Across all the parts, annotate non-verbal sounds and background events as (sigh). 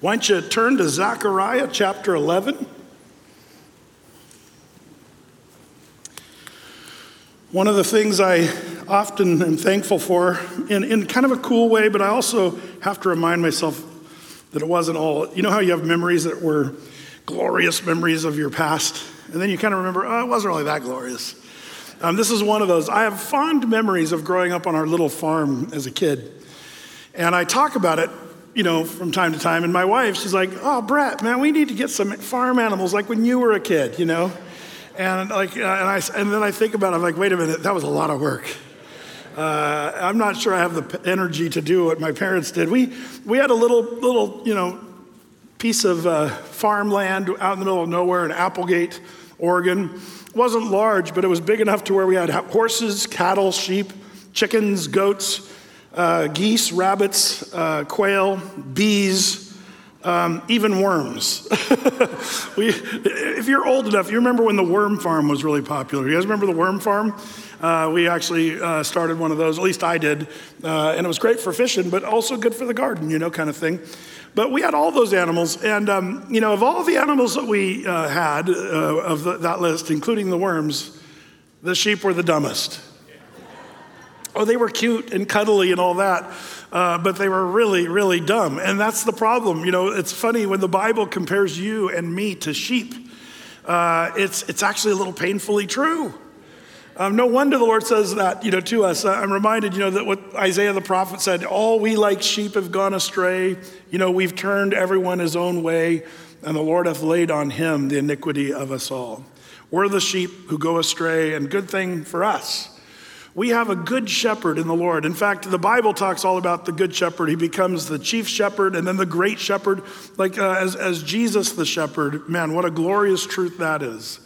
Why don't you turn to Zechariah chapter 11? One of the things I often am thankful for, in, in kind of a cool way, but I also have to remind myself that it wasn't all, you know how you have memories that were glorious memories of your past? And then you kind of remember, oh, it wasn't really that glorious. Um, this is one of those. I have fond memories of growing up on our little farm as a kid. And I talk about it, you know, from time to time. And my wife, she's like, oh, Brett, man, we need to get some farm animals like when you were a kid, you know? And, like, uh, and, I, and then I think about it, I'm like, wait a minute, that was a lot of work. Uh, I'm not sure I have the energy to do what my parents did. We, we had a little, little, you know, piece of uh, farmland out in the middle of nowhere in Applegate, Oregon. It wasn't large, but it was big enough to where we had horses, cattle, sheep, chickens, goats, uh, geese, rabbits, uh, quail, bees, um, even worms. (laughs) we, if you're old enough, you remember when the worm farm was really popular. You guys remember the worm farm? Uh, we actually uh, started one of those, at least I did, uh, and it was great for fishing, but also good for the garden, you know, kind of thing. But we had all those animals, and um, you know, of all the animals that we uh, had uh, of the, that list, including the worms, the sheep were the dumbest. Oh, they were cute and cuddly and all that uh, but they were really, really dumb. And that's the problem. You know, it's funny when the Bible compares you and me to sheep, uh, it's, it's actually a little painfully true. Um, no wonder the Lord says that, you know, to us. I'm reminded, you know, that what Isaiah the prophet said, all we like sheep have gone astray. You know, we've turned everyone his own way, and the Lord hath laid on him the iniquity of us all. We're the sheep who go astray, and good thing for us we have a good shepherd in the Lord. In fact, the Bible talks all about the good shepherd. He becomes the chief shepherd and then the great shepherd, like uh, as, as Jesus the shepherd. Man, what a glorious truth that is.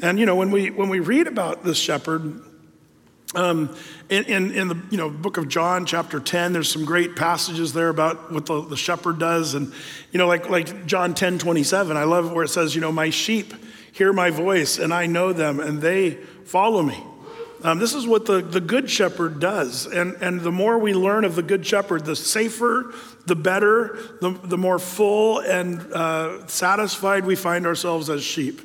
And you know, when we when we read about this shepherd, um, in, in, in, the you know, book of John, chapter 10, there's some great passages there about what the, the shepherd does. And, you know, like, like John 10 27, I love where it says, you know, my sheep hear my voice and I know them and they follow me. Um, this is what the, the Good Shepherd does. And, and the more we learn of the Good Shepherd, the safer, the better, the, the more full and uh, satisfied we find ourselves as sheep.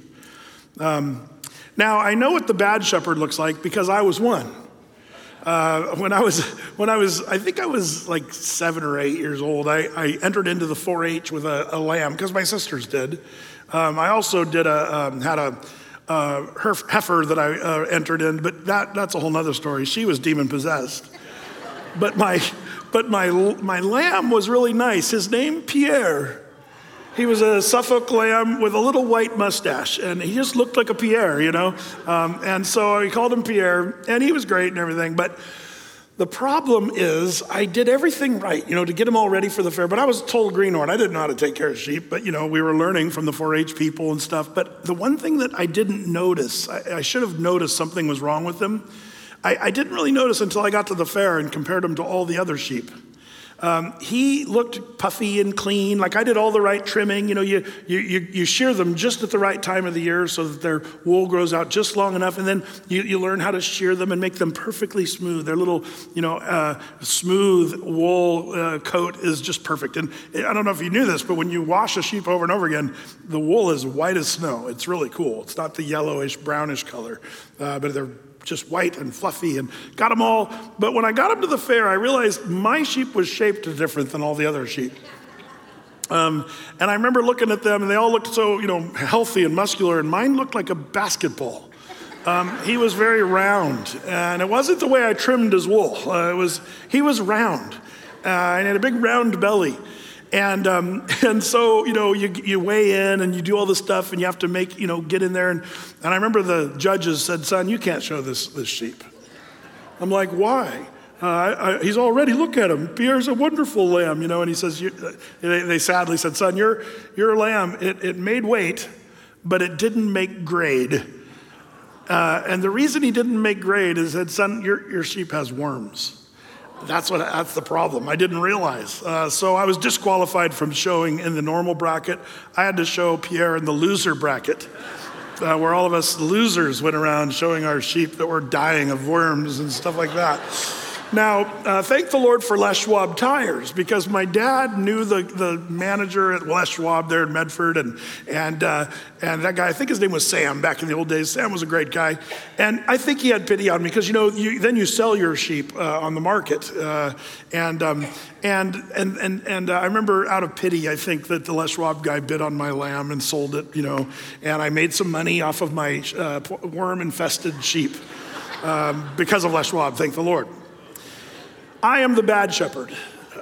Um, now, I know what the bad shepherd looks like because I was one. Uh, when I was, when I was, I think I was like seven or eight years old, I, I entered into the 4-H with a, a lamb because my sisters did. Um, I also did a, um, had a, uh, heifer that I uh, entered in, but that, that's a whole other story. She was demon possessed. but my, but my, my lamb was really nice. His name, Pierre. He was a Suffolk lamb with a little white mustache, and he just looked like a Pierre, you know? Um, and so I called him Pierre, and he was great and everything. But the problem is, I did everything right, you know, to get them all ready for the fair. But I was a total greenhorn. I didn't know how to take care of sheep, but, you know, we were learning from the 4 H people and stuff. But the one thing that I didn't notice, I, I should have noticed something was wrong with them. I, I didn't really notice until I got to the fair and compared them to all the other sheep. Um, he looked puffy and clean, like I did all the right trimming. You know, you, you, you, you, shear them just at the right time of the year so that their wool grows out just long enough, and then you, you learn how to shear them and make them perfectly smooth. Their little, you know, uh, smooth wool uh, coat is just perfect. And I don't know if you knew this, but when you wash a sheep over and over again, the wool is white as snow. It's really cool. It's not the yellowish, brownish color, uh, but they're just white and fluffy and got them all. But when I got them to the fair, I realized my sheep was shaped different than all the other sheep. Um, and I remember looking at them, and they all looked so, you know, healthy and muscular, and mine looked like a basketball. Um, he was very round, and it wasn't the way I trimmed his wool. Uh, it was he was round, uh, and had a big round belly. And, um, (laughs) and so, you know, you, you weigh in and you do all this stuff and you have to make, you know, get in there. And, and I remember the judges said, son, you can't show this, this sheep. I'm like, why? Uh, I, I, he's already, look at him. Pierre's a wonderful lamb, you know. And he says, you, they, they, sadly said, son, your, your lamb, it, it made weight, but it didn't make grade. Uh, and the reason he didn't make grade is that, son, your, your sheep has worms. That's what that's the problem. I didn't realize. Uh, so I was disqualified from showing in the normal bracket. I had to show Pierre in the loser bracket, uh, where all of us losers went around showing our sheep that were dying of worms and stuff like that. Now, uh, thank the Lord for Les Schwab tires because my dad knew the, the manager at Les Schwab there in Medford, and, and, uh, and that guy, I think his name was Sam back in the old days. Sam was a great guy. And I think he had pity on me because, you know, you, then you sell your sheep uh, on the market. Uh, and, um, and, and, and, and uh, I remember out of pity, I think that the Les Schwab guy bid on my lamb and sold it, you know, and I made some money off of my uh, worm infested sheep um, because of Les Schwab, thank the Lord. I am the bad shepherd.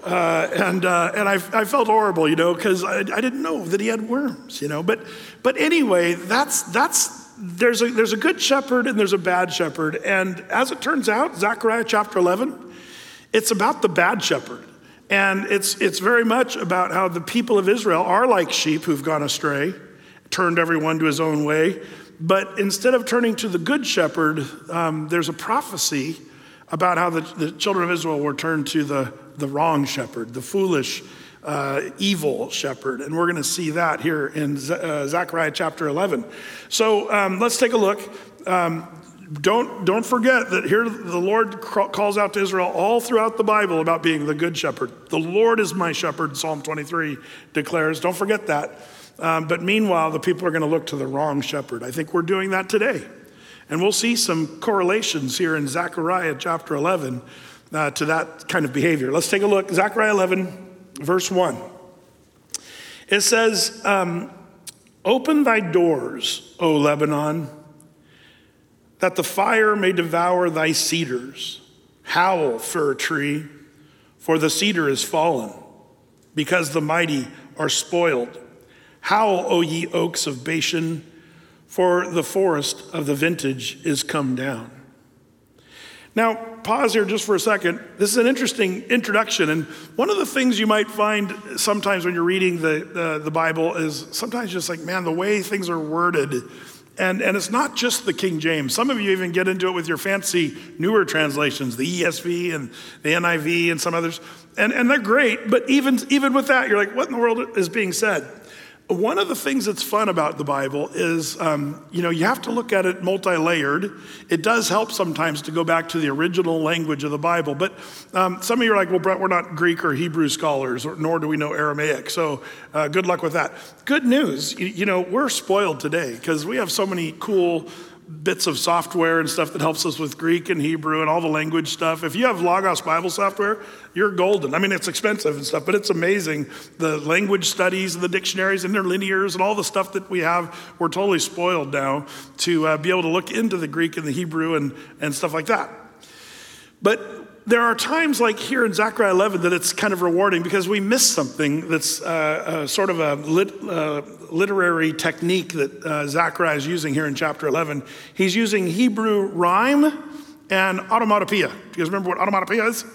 Uh, and uh, and I, I, felt horrible, you know, because I, I, didn't know that he had worms, you know. But but anyway, that's that's there's a there's a good shepherd and there's a bad shepherd, and as it turns out, Zechariah chapter 11, it's about the bad shepherd, and it's it's very much about how the people of Israel are like sheep who've gone astray, turned everyone to his own way. But instead of turning to the good shepherd, um, there's a prophecy about how the, the children of Israel were turned to the, the wrong shepherd, the foolish, uh, evil shepherd. And we're going to see that here in Z- uh, Zechariah chapter 11. So um, let's take a look. Um, don't, don't forget that here the Lord calls out to Israel all throughout the Bible about being the good shepherd. The Lord is my shepherd, Psalm 23 declares. Don't forget that. Um, but meanwhile, the people are going to look to the wrong shepherd. I think we're doing that today. And we'll see some correlations here in Zechariah chapter 11 uh, to that kind of behavior. Let's take a look. Zechariah 11, verse 1. It says, um, Open thy doors, O Lebanon, that the fire may devour thy cedars. Howl, fir tree, for the cedar is fallen, because the mighty are spoiled. Howl, O ye oaks of Bashan for the forest of the vintage is come down. Now, pause here just for a second. This is an interesting introduction. And one of the things you might find sometimes when you're reading the, the Bible is sometimes just like, man, the way things are worded. And, and it's not just the King James. Some of you even get into it with your fancy newer translations, the ESV and the NIV and some others. And, and they're great, but even, even with that, you're like, what in the world is being said? One of the things that's fun about the Bible is, um, you know, you have to look at it multi layered. It does help sometimes to go back to the original language of the Bible. But um, some of you are like, well, Brett, we're not Greek or Hebrew scholars, or, nor do we know Aramaic. So uh, good luck with that. Good news, you, you know, we're spoiled today because we have so many cool bits of software and stuff that helps us with Greek and Hebrew and all the language stuff. If you have Logos Bible software, you're golden. I mean, it's expensive and stuff, but it's amazing. The language studies and the dictionaries and interlinears and all the stuff that we have, we're totally spoiled now to uh, be able to look into the Greek and the Hebrew and, and stuff like that. But there are times like here in Zechariah 11 that it's kind of rewarding because we miss something that's uh, uh, sort of a lit, uh, literary technique that uh, Zechariah is using here in chapter 11. He's using Hebrew rhyme and automatopoeia. Do you guys remember what automatopoeia is?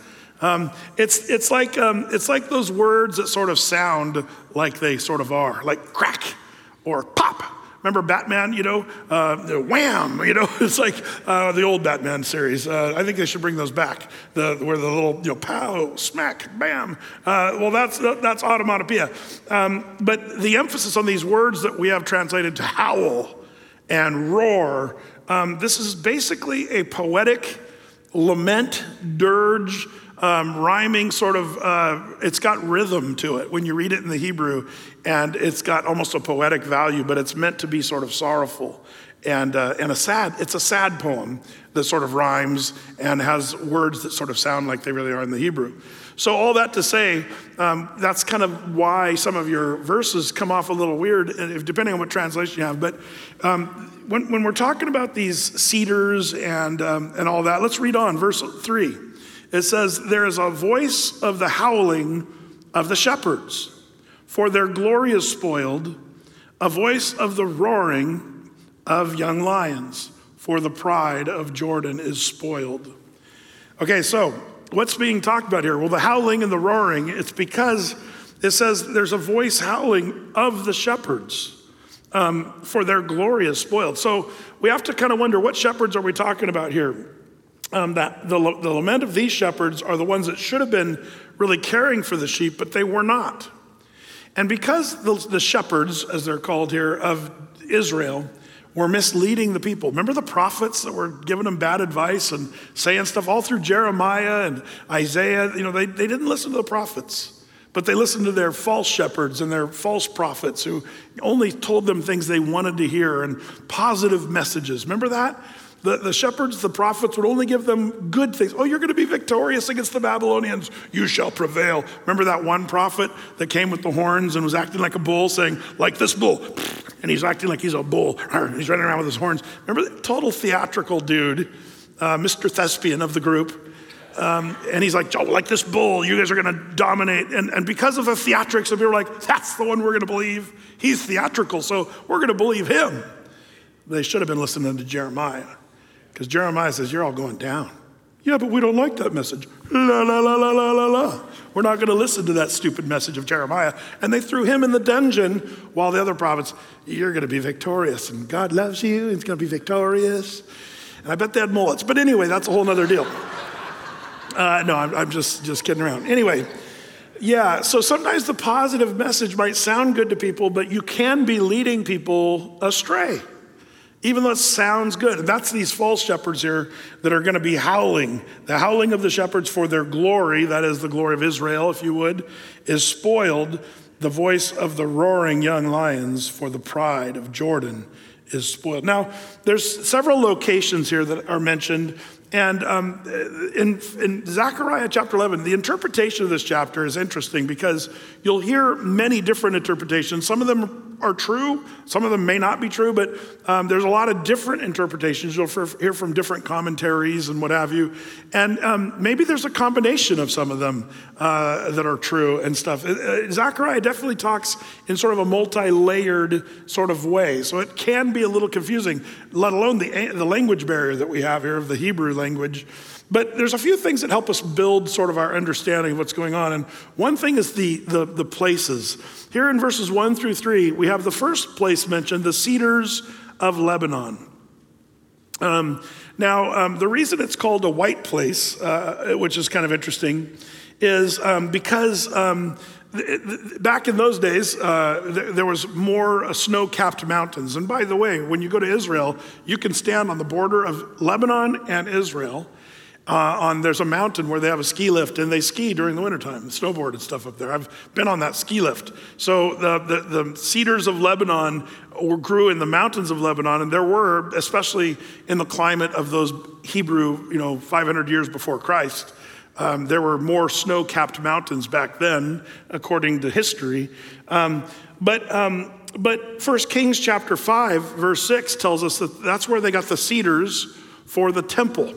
Um, it's, it's, like, um, it's like those words that sort of sound like they sort of are, like crack or pop Remember Batman, you know, uh, wham, (laughs) you know, it's like uh, the old Batman series. Uh, I think they should bring those back, the, where the little, you know, pow, smack, bam. Uh, well, that's, that's automatopoeia. Um, but the emphasis on these words that we have translated to howl and roar, um, this is basically a poetic lament, dirge, um, rhyming sort of, uh, it's got rhythm to it when you read it in the Hebrew, and it's got almost a poetic value, but it's meant to be sort of sorrowful and, uh, and a sad, it's a sad poem that sort of rhymes and has words that sort of sound like they really are in the Hebrew. So, all that to say, um, that's kind of why some of your verses come off a little weird, depending on what translation you have. But um, when, when we're talking about these cedars and, um, and all that, let's read on, verse 3. It says, There is a voice of the howling of the shepherds, for their glory is spoiled, a voice of the roaring of young lions, for the pride of Jordan is spoiled. Okay, so what's being talked about here? Well, the howling and the roaring, it's because it says there's a voice howling of the shepherds. Um, for their glory is spoiled. So we have to kind of wonder what shepherds are we talking about here? um, that the, the lament of these shepherds are the ones that should have been really caring for the sheep, but they were not. And because the, the shepherds, as they're called here, of Israel, were misleading the people. Remember the prophets that were giving them bad advice and saying stuff all through Jeremiah and Isaiah? You know, they, they didn't listen to the prophets, but they listened to their false shepherds and their false prophets who only told them things they wanted to hear and positive messages. Remember that? The, the shepherds, the prophets would only give them good things. Oh, you're going to be victorious against the Babylonians. You shall prevail. Remember that one prophet that came with the horns and was acting like a bull, saying, like this bull. And he's acting like he's a bull. He's running around with his horns. Remember the total theatrical dude, uh, Mr. Thespian of the group. Um, and he's like, oh, like this bull, you guys are going to dominate. And, and because of the theatrics, people are like, that's the one we're going to believe. He's theatrical, so we're going to believe him. They should have been listening to Jeremiah. Because Jeremiah says, You're all going down. Yeah, but we don't like that message. La, la, la, la, la, la, la. We're not going to listen to that stupid message of Jeremiah. And they threw him in the dungeon while the other prophets, You're going to be victorious. And God loves you. He's going to be victorious. And I bet they had mullets. But anyway, that's a whole other deal. Uh, no, I'm, I'm just, just kidding around. Anyway, yeah, so sometimes the positive message might sound good to people, but you can be leading people astray even though it sounds good. And that's these false shepherds here that are going to be howling. The howling of the shepherds for their glory, that is the glory of Israel, if you would, is spoiled. The voice of the roaring young lions for the pride of Jordan is spoiled. Now, there's several locations here that are mentioned and um, in, in Zechariah chapter 11, the interpretation of this chapter is interesting because you'll hear many different interpretations. Some of them are true, some of them may not be true, but um, there's a lot of different interpretations. You'll hear from different commentaries and what have you. And um, maybe there's a combination of some of them uh, that are true and stuff. Uh, Zechariah definitely talks in sort of a multi layered sort of way. So it can be a little confusing, let alone the, the language barrier that we have here of the Hebrew language. But there's a few things that help us build sort of our understanding of what's going on. And one thing is the, the, the places. Here in verses one through three, we have the first place mentioned, the cedars of Lebanon. Um, now, um, the reason it's called a white place, uh, which is kind of interesting, is um, because um, back in those days, uh, there was more uh, snow capped mountains. And by the way, when you go to Israel, you can stand on the border of Lebanon and Israel. Uh, on there's a mountain where they have a ski lift and they ski during the wintertime, snowboard and stuff up there. I've been on that ski lift. So the, the, the cedars of Lebanon grew in the mountains of Lebanon, and there were, especially in the climate of those Hebrew, you know, 500 years before Christ, um, there were more snow capped mountains back then, according to history. Um, but, um, but 1 Kings chapter 5, verse 6 tells us that that's where they got the cedars for the temple.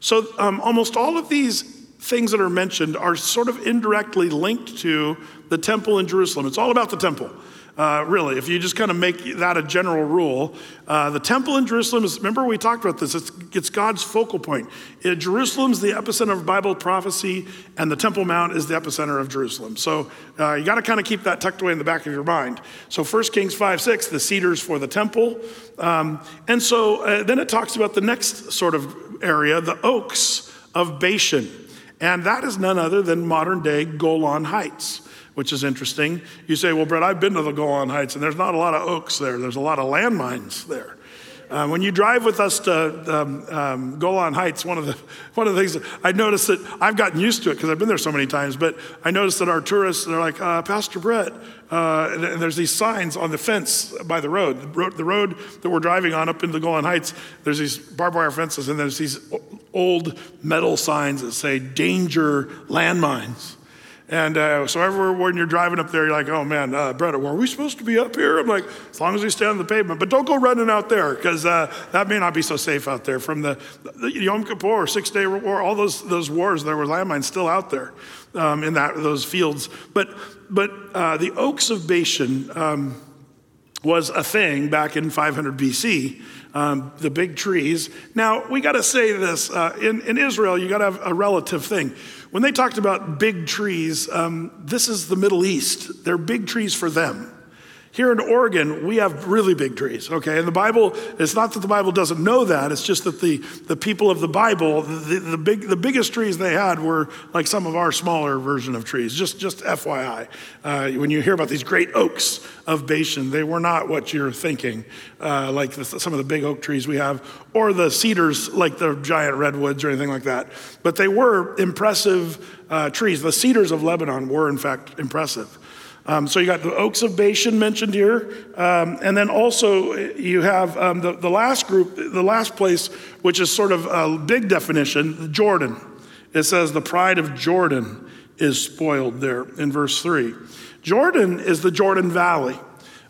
So um, almost all of these things that are mentioned are sort of indirectly linked to the temple in Jerusalem. It's all about the temple uh, really. If you just kind of make that a general rule, uh, the temple in Jerusalem is, remember we talked about this, it's, it's God's focal point. It, uh, Jerusalem's the epicenter of Bible prophecy, and the Temple Mount is the epicenter of Jerusalem. So uh, you got to kind of keep that tucked away in the back of your mind. So 1 Kings 5 6, the cedars for the temple. Um, and so uh, then it talks about the next sort of area, the oaks of Bashan. And that is none other than modern day Golan Heights which is interesting. You say, well, Brett, I've been to the Golan Heights, and there's not a lot of oaks there. There's a lot of landmines there. Uh, when you drive with us to um, um, Golan Heights, one of the (laughs) one of the things I noticed that I've gotten used to it because I've been there so many times. But I noticed that our tourists they're like, uh, Pastor Brett, uh, and there's these signs on the fence by the road. the road. The road that we're driving on up into Golan Heights. There's these barbed wire fences, and there's these old metal signs that say "Danger Landmines." And uh, so everywhere when you're driving up there, you're like, oh man, uh, Brett, are we supposed to be up here? I'm like, as long as we stay on the pavement, but don't go running out there because uh, that may not be so safe out there. From the, the Yom Kippur, Six Day War, all those those wars, there were landmines still out there um, in that those fields. But but uh, the oaks of Bashan um, was a thing back in 500 BC. Um, the big trees. Now we got to say this uh, in in Israel, you got to have a relative thing when they talked about big trees, um, this is the Middle East. They're big trees for them. Here in Oregon, we have really big trees, okay? And the Bible, it's not that the Bible doesn't know that, it's just that the, the people of the Bible, the, the, big, the biggest trees they had were like some of our smaller version of trees, just, just FYI. Uh, when you hear about these great oaks of Bashan, they were not what you're thinking, uh, like the, some of the big oak trees we have, or the cedars like the giant redwoods or anything like that. But they were impressive uh, trees. The cedars of Lebanon were, in fact, impressive. Um, so you got the oaks of Bashan mentioned here. Um, and then also you have um, the, the last group, the last place, which is sort of a big definition, Jordan. It says the pride of Jordan is spoiled there in verse 3. Jordan is the Jordan Valley.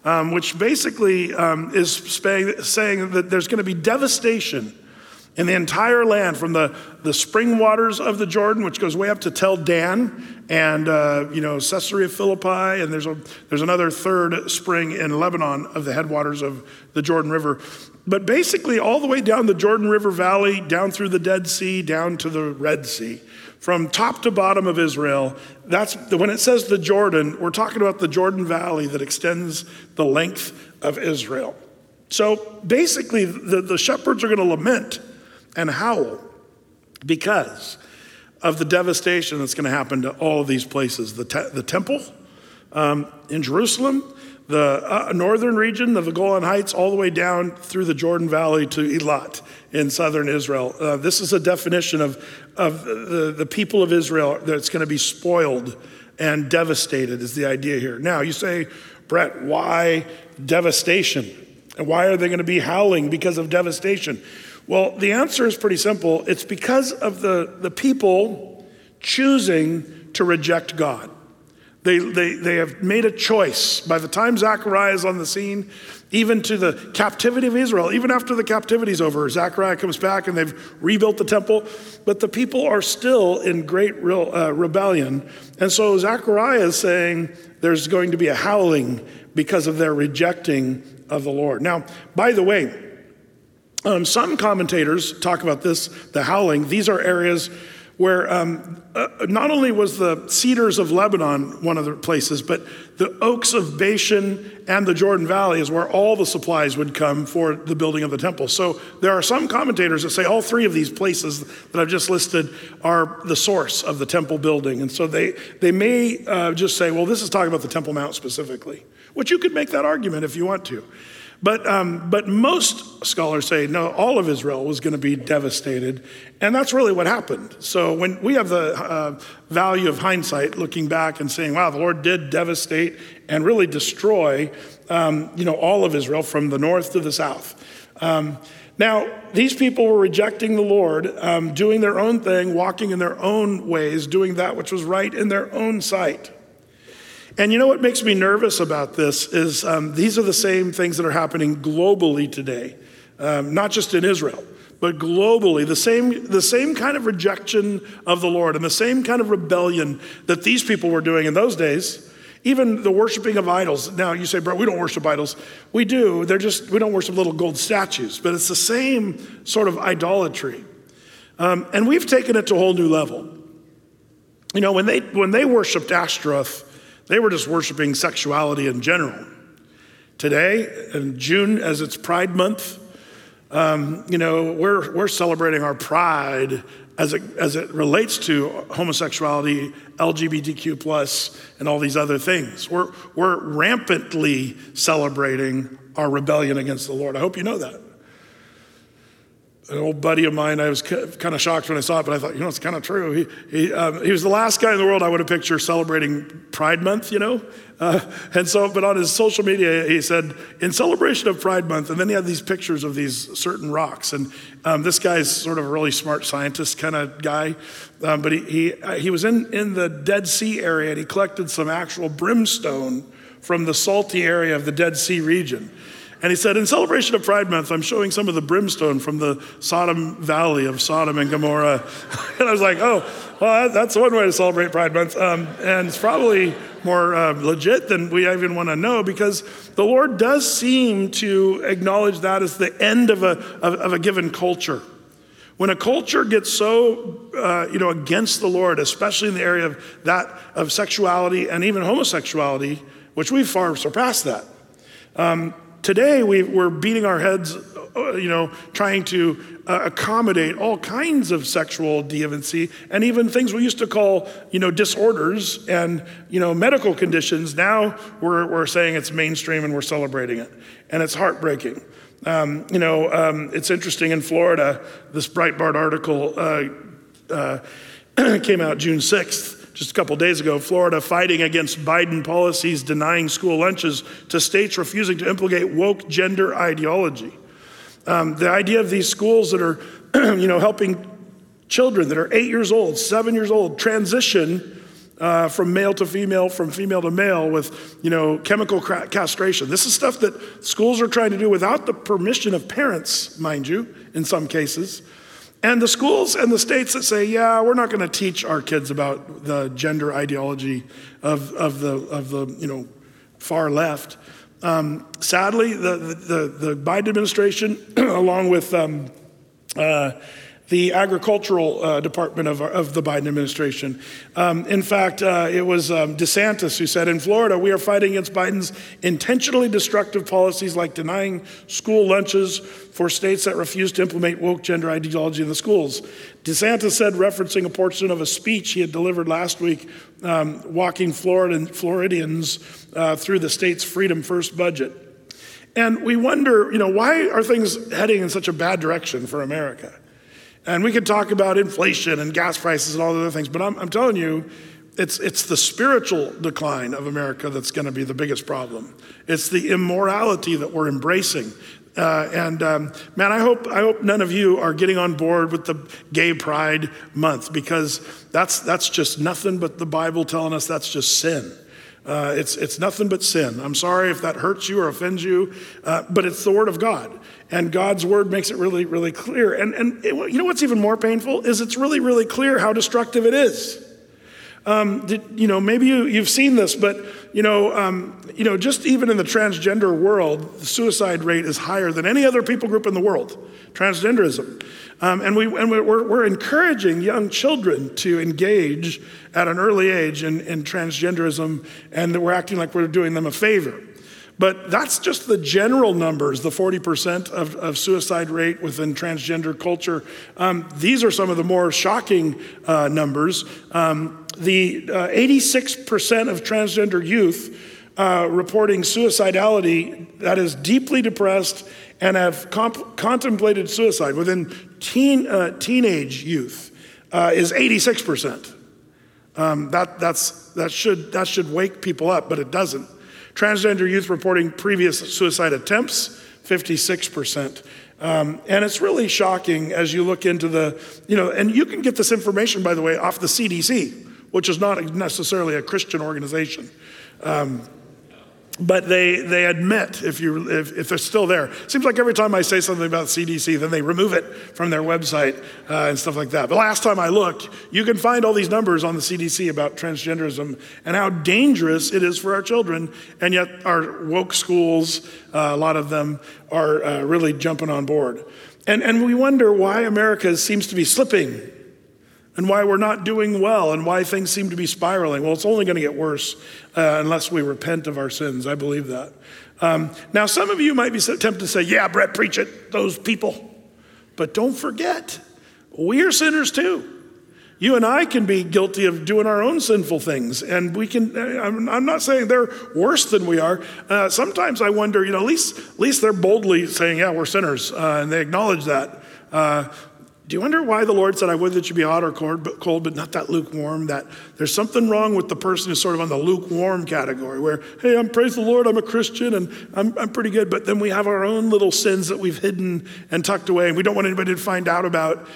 Um, which basically um, is saying that there's going to be devastation in the entire land from the, the spring waters of the Jordan, which goes way up to Tel Dan and, uh, you know, Caesarea Philippi, and there's, a, there's another third spring in Lebanon of the headwaters of the Jordan River. But basically, all the way down the Jordan River Valley, down through the Dead Sea, down to the Red Sea, from top to bottom of Israel, that's when it says the Jordan, we're talking about the Jordan Valley that extends the length of Israel. So basically, the, the shepherds are going to lament and howl because of the devastation that's going to happen to all of these places the, te- the temple um, in Jerusalem, the uh, northern region of the Golan Heights, all the way down through the Jordan Valley to Eilat in southern Israel. Uh, this is a definition of, of the, the people of Israel that's going to be spoiled and devastated, is the idea here. Now, you say, Brett, why devastation? And why are they going to be howling because of devastation? Well, the answer is pretty simple. It's because of the, the people choosing to reject God. They, they, they have made a choice. By the time Zechariah is on the scene, even to the captivity of Israel, even after the captivity is over, Zechariah comes back and they've rebuilt the temple, but the people are still in great real, uh, rebellion. And so Zechariah is saying there's going to be a howling because of their rejecting of the Lord. Now, by the way, um, some commentators talk about this, the howling. These are areas where um, uh, not only was the cedars of Lebanon one of the places, but the oaks of Bashan and the Jordan Valley is where all the supplies would come for the building of the temple. So there are some commentators that say all three of these places that I've just listed are the source of the temple building. And so they, they may uh, just say, well, this is talking about the Temple Mount specifically, which you could make that argument if you want to. But, um, but most scholars say, no, all of Israel was going to be devastated. And that's really what happened. So when we have the uh, value of hindsight, looking back and saying, wow, the Lord did devastate and really destroy, um, you know, all of Israel from the north to the south. Um, now, these people were rejecting the Lord, um, doing their own thing, walking in their own ways, doing that which was right in their own sight. And you know what makes me nervous about this is um, these are the same things that are happening globally today, um, not just in Israel, but globally. The same, the same kind of rejection of the Lord and the same kind of rebellion that these people were doing in those days. Even the worshiping of idols. Now you say, bro, we don't worship idols. We do. They're just, we don't worship little gold statues, but it's the same sort of idolatry. Um, and we've taken it to a whole new level. You know, when they, when they worshiped Ashtaroth, they were just worshiping sexuality in general. Today, in June, as it's Pride Month, um, you know, we're, we're celebrating our pride as it, as it relates to homosexuality, LGBTQ, plus, and all these other things. We're, we're rampantly celebrating our rebellion against the Lord. I hope you know that an old buddy of mine, I was kind of shocked when I saw it, but I thought, you know, it's kind of true. He, he, um, he was the last guy in the world I would have pictured celebrating Pride Month, you know? (laughs) Uh, and so, but on his social media, he said, in celebration of Pride Month, and then he had these pictures of these certain rocks. And um, this guy's sort of a really smart scientist kind of guy, um, but he, he, uh, he was in, in the Dead Sea area and he collected some actual brimstone from the salty area of the Dead Sea region. And he said, In celebration of Pride Month, I'm showing some of the brimstone from the Sodom Valley of Sodom and Gomorrah. (laughs) and I was like, Oh, well, that's one way to celebrate Pride Month. Um, and it's probably more uh, legit than we even want to know because the Lord does seem to acknowledge that as the end of a, of, of a given culture. When a culture gets so, uh, you know, against the Lord, especially in the area of that of sexuality and even homosexuality, which we've far surpassed that, Um, today, we, we're beating our heads, uh, you know, trying to uh, accommodate all kinds of sexual deviancy and even things we used to call, you know, disorders and, you know, medical conditions. Now we're, we're saying it's mainstream and we're celebrating it. And it's heartbreaking. Um, you know, um, it's interesting in Florida, this Breitbart article uh, uh, (clears throat) came out June 6th, just a couple days ago. Florida fighting against Biden policies denying school lunches to states refusing to implicate woke gender ideology. Um, the idea of these schools that are, (clears throat) you know, helping children that are eight years old, seven years old, transition uh, from male to female, from female to male with, you know, chemical castration. This is stuff that schools are trying to do without the permission of parents, mind you, in some cases. And the schools and the states that say, yeah, we're not going to teach our kids about the gender ideology of, of, the, of the, you know, far left. Um, sadly, the, the, the, Biden administration, (clears throat) along with um, uh, the agricultural uh, department of, of, the Biden administration. Um, in fact, uh, it was um, DeSantis who said in Florida, we are fighting against Biden's intentionally destructive policies like denying school lunches for states that refuse to implement woke gender ideology in the schools. DeSantis said, referencing a portion of a speech he had delivered last week, um, walking Floridan, Floridians uh, through the state's Freedom First budget. And we wonder, you know, why are things heading in such a bad direction for America? And we could talk about inflation and gas prices and all the other things, but I'm, I'm telling you, it's, it's the spiritual decline of America that's going to be the biggest problem. It's the immorality that we're embracing. Uh, and um, man, I hope, I hope none of you are getting on board with the Gay Pride Month because that's, that's just nothing but the Bible telling us that's just sin. Uh, it's, it's nothing but sin. I'm sorry if that hurts you or offends you, uh, but it's the Word of God. And God's Word makes it really, really clear. And, and it, you know what's even more painful is it's really, really clear how destructive it is. Um, did, you know, maybe you, you've seen this, but you know, um, you know, just even in the transgender world, the suicide rate is higher than any other people group in the world. Transgenderism, um, and we and we're, we're encouraging young children to engage at an early age in, in transgenderism, and we're acting like we're doing them a favor. But that's just the general numbers, the 40% of, of suicide rate within transgender culture. Um, these are some of the more shocking uh, numbers. Um, the uh, 86% of transgender youth uh, reporting suicidality that is deeply depressed and have comp- contemplated suicide within teen, uh, teenage youth uh, is 86%. Um, that, that, should, that should wake people up, but it doesn't. Transgender youth reporting previous suicide attempts, 56%. Um, and it's really shocking as you look into the, you know, and you can get this information, by the way, off the CDC, which is not necessarily a Christian organization. Um, but they, they admit if, you, if, if they're still there. Seems like every time I say something about CDC, then they remove it from their website uh, and stuff like that. But last time I looked, you can find all these numbers on the CDC about transgenderism and how dangerous it is for our children. And yet, our woke schools, uh, a lot of them, are uh, really jumping on board. And, and we wonder why America seems to be slipping and why we're not doing well and why things seem to be spiraling. Well, it's only going to get worse uh, unless we repent of our sins. I believe that. Um, now, some of you might be tempted to say, Yeah, Brett, preach it, those people. But don't forget, we are sinners too. You and I can be guilty of doing our own sinful things, and we can. I'm not saying they're worse than we are. Uh, sometimes I wonder, you know, at least, at least they're boldly saying, "Yeah, we're sinners," uh, and they acknowledge that. Uh, do you wonder why the Lord said, I would that you be hot or cold, but not that lukewarm? That there's something wrong with the person who's sort of on the lukewarm category, where, hey, I'm praise the Lord, I'm a Christian, and I'm, I'm pretty good, but then we have our own little sins that we've hidden and tucked away, and we don't want anybody to find out about.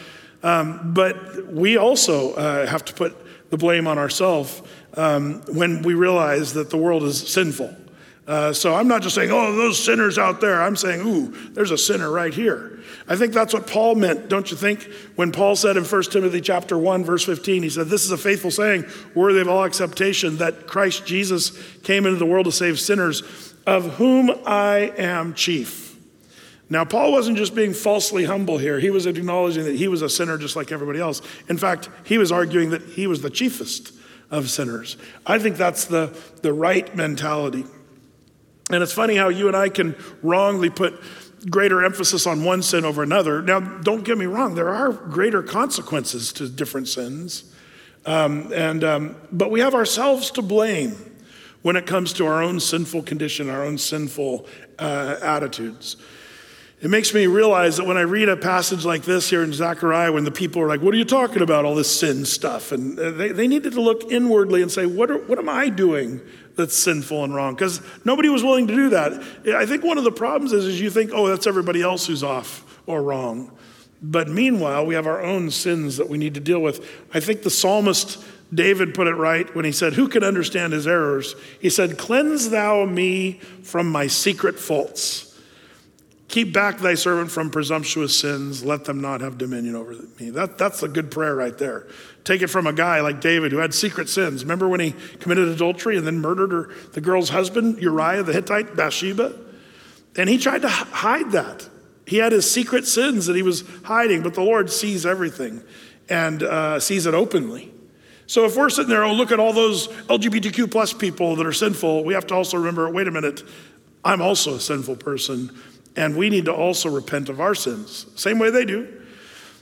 Um, but we also uh, have to put the blame on ourselves um, when we realize that the world is sinful. Uh, so I'm not just saying, oh, those sinners out there. I'm saying, ooh, there's a sinner right here. I think that's what Paul meant, don't you think? When Paul said in 1 Timothy chapter 1, verse 15, he said, This is a faithful saying, worthy of all acceptation, that Christ Jesus came into the world to save sinners, of whom I am chief. Now, Paul wasn't just being falsely humble here. He was acknowledging that he was a sinner just like everybody else. In fact, he was arguing that he was the chiefest of sinners. I think that's the, the right mentality. And it's funny how you and I can wrongly put greater emphasis on one sin over another. Now, don't get me wrong, there are greater consequences to different sins. Um, and, um, but we have ourselves to blame when it comes to our own sinful condition, our own sinful uh, attitudes. It makes me realize that when I read a passage like this here in Zechariah, when the people are like, What are you talking about, all this sin stuff? And uh, they, they needed to look inwardly and say, What, are, what am I doing that's sinful and wrong? Because nobody was willing to do that. I think one of the problems is, is you think, Oh, that's everybody else who's off or wrong. But meanwhile, we have our own sins that we need to deal with. I think the psalmist David put it right when he said, Who can understand his errors? He said, Cleanse thou me from my secret faults. Keep back thy servant from presumptuous sins. Let them not have dominion over me. That, that's a good prayer right there. Take it from a guy like David who had secret sins. Remember when he committed adultery and then murdered her, the girl's husband, Uriah the Hittite, Bathsheba? And he tried to hide that. He had his secret sins that he was hiding, but the Lord sees everything and uh, sees it openly. So if we're sitting there, oh, look at all those LGBTQ plus people that are sinful, we have to also remember wait a minute, I'm also a sinful person and we need to also repent of our sins, same way they do.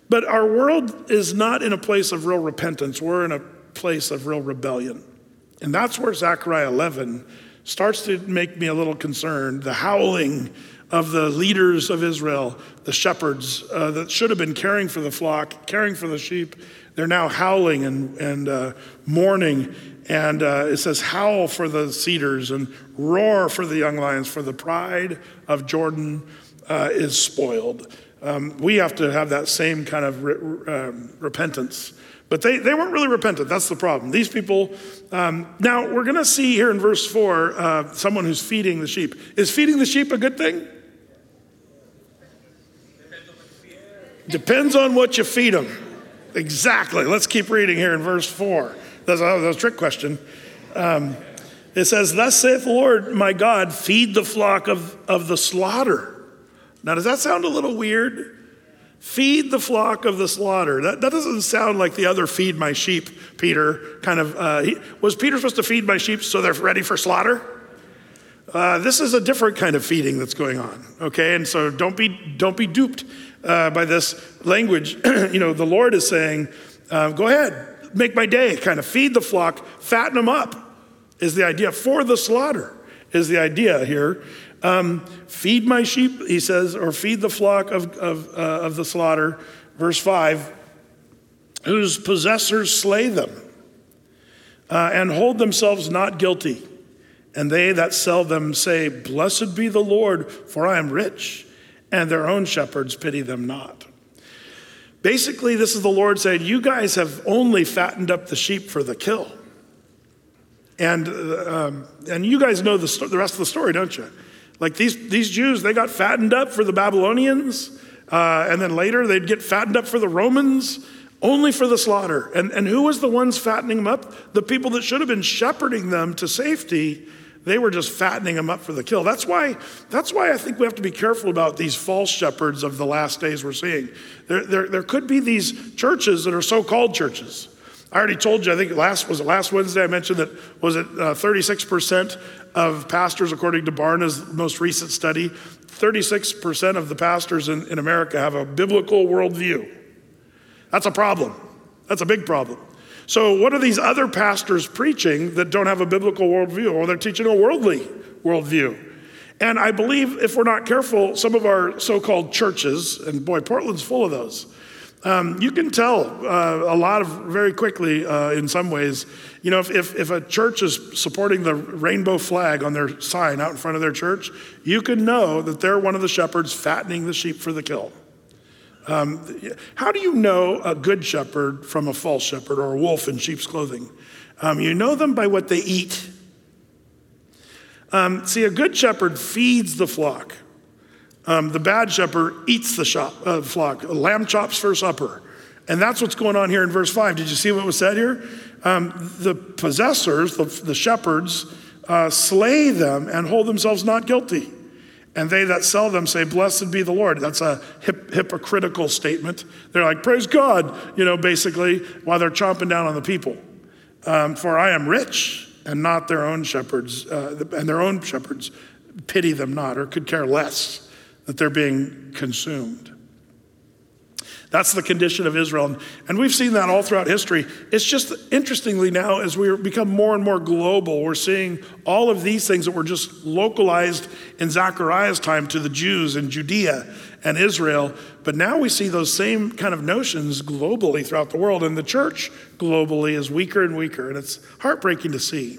But our world is not in a place of real repentance, we're in a place of real rebellion. And that's where Zechariah 11 starts to make me a little concerned. The howling of the leaders of Israel, the shepherds uh, that should have been caring for the flock, caring for the sheep, they're now howling and, and uh, mourning. And uh, it says, Howl for the cedars and roar for the young lions, for the pride of Jordan uh, is spoiled. Um, we have to have that same kind of re- um, repentance. But they, they weren't really repentant. That's the problem. These people, um, now we're going to see here in verse 4 uh, someone who's feeding the sheep. Is feeding the sheep a good thing? Depends on what you feed them. Exactly. Let's keep reading here in verse 4. That's a, trick question. Um, it says, Thus saith the Lord my God, feed the flock of, of the slaughter. Now, does that sound a little weird? Feed the flock of the slaughter. That, that doesn't sound like the other feed my sheep, Peter kind of. Uh, he, was Peter supposed to feed my sheep so they're ready for slaughter? Uh, this is a different kind of feeding that's going on, okay? And so don't be, don't be duped uh, by this language. (clears throat) you know, the Lord is saying, uh, go ahead, make my day, kind of feed the flock, fatten them up, is the idea. For the slaughter is the idea here. Um, feed my sheep, he says, or feed the flock of, of, uh, of the slaughter. Verse 5 whose possessors slay them uh, and hold themselves not guilty. And they that sell them say, Blessed be the Lord, for I am rich and their own shepherds pity them not. Basically, this is the Lord saying, You guys have only fattened up the sheep for the kill. And, um, and you guys know the, the rest of the story, don't you? Like these, these Jews, they got fattened up for the Babylonians, uh, and then later they'd get fattened up for the Romans, only for the slaughter. And, and who was the ones fattening them up? The people that should have been shepherding them to safety they were just fattening them up for the kill. That's why, that's why I think we have to be careful about these false shepherds of the last days we're seeing. There, there, there could be these churches that are so called churches. I already told you, I think last was it last Wednesday I mentioned that was it uh, 36% of pastors, according to Barna's most recent study, 36% of the pastors in, in America have a biblical worldview. That's a problem. That's a big problem. So, what are these other pastors preaching that don't have a biblical worldview? Or they're teaching a worldly worldview. And I believe if we're not careful, some of our so called churches, and boy, Portland's full of those, um, you can tell uh, a lot of very quickly uh, in some ways. You know, if, if, if, a church is supporting the rainbow flag on their sign out in front of their church, you can know that they're one of the shepherds fattening the sheep for the kill. Um, how do you know a good shepherd from a false shepherd or a wolf in sheep's clothing? Um, you know them by what they eat. Um, see, a good shepherd feeds the flock. Um, the bad shepherd eats the shop, uh, flock. Lamb chops for supper. And that's what's going on here in verse 5. Did you see what was said here? Um, the possessors, the, the shepherds, uh, slay them and hold themselves not guilty. And they that sell them say, Blessed be the Lord. That's a hip, hypocritical statement. They're like, Praise God, you know, basically, while they're chomping down on the people. Um, For I am rich, and not their own shepherds, uh, and their own shepherds pity them not or could care less that they're being consumed. That's the condition of Israel. And we've seen that all throughout history. It's just interestingly now, as we become more and more global, we're seeing all of these things that were just localized in Zechariah's time to the Jews in Judea and Israel. But now we see those same kind of notions globally throughout the world. And the church globally is weaker and weaker. And it's heartbreaking to see.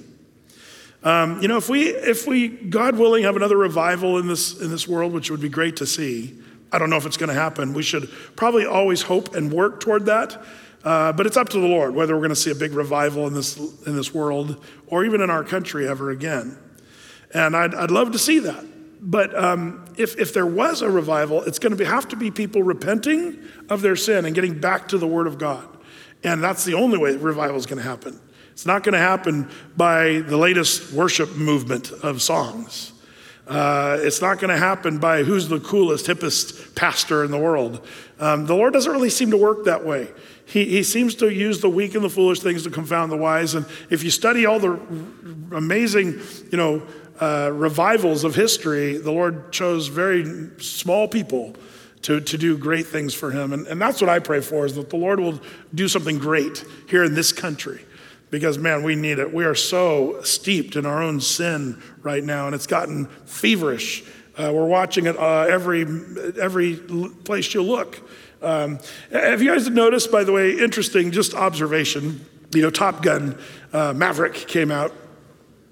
Um, you know, if we, if we, God willing, have another revival in this, in this world, which would be great to see, I don't know if it's going to happen. We should probably always hope and work toward that. Uh, but it's up to the Lord whether we're going to see a big revival in this, in this world or even in our country ever again. And I'd, I'd love to see that. But um, if, if there was a revival, it's going to have to be people repenting of their sin and getting back to the Word of God. And that's the only way revival is going to happen. It's not going to happen by the latest worship movement of songs. Uh, it's not going to happen by who's the coolest, hippest pastor in the world. Um, the Lord doesn't really seem to work that way. He, he seems to use the weak and the foolish things to confound the wise. And if you study all the amazing, you know, uh, revivals of history, the Lord chose very small people to, to do great things for him. And, and that's what I pray for, is that the Lord will do something great here in this country because man, we need it. We are so steeped in our own sin right now, and it's gotten feverish. Uh, we're watching it uh, every every place you look. Um, have you guys noticed, by the way, interesting just observation? You know, Top Gun uh, Maverick came out.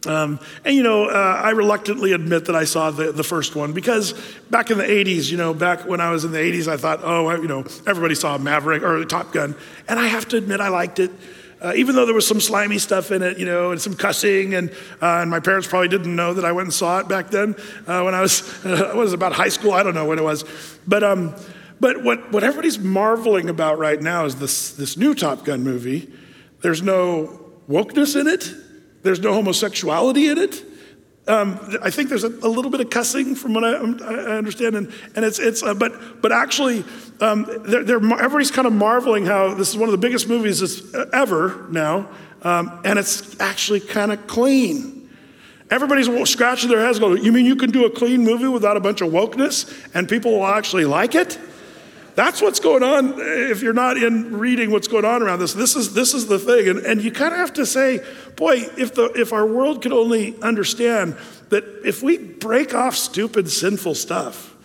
Um, and you know, uh, I reluctantly admit that I saw the, the first one because back in the 80s, you know, back when I was in the 80s, I thought, oh, you know, everybody saw Maverick or Top Gun. And I have to admit, I liked it. Uh, even though there was some slimy stuff in it, you know, and some cussing, and, uh, and my parents probably didn't know that I went and saw it back then uh, when I was, (laughs) uh, was about high school. I don't know what it was. But, um, but what, what everybody's marveling about right now is this, this new Top Gun movie. There's no wokeness in it, there's no homosexuality in it. Um, I think there's a, a, little bit of cussing from what I, I understand, and, and it's, it's uh, but, but actually, um, they're, they're, everybody's kind of marveling how this is one of the biggest movies ever now, um, and it's actually kind of clean. Everybody's scratching their heads going, You mean you can do a clean movie without a bunch of wokeness and people will actually like it? That's what's going on if you're not in reading what's going on around this. This is, this is the thing. And, and you kind of have to say, boy, if, the, if our world could only understand that if we break off stupid, sinful stuff,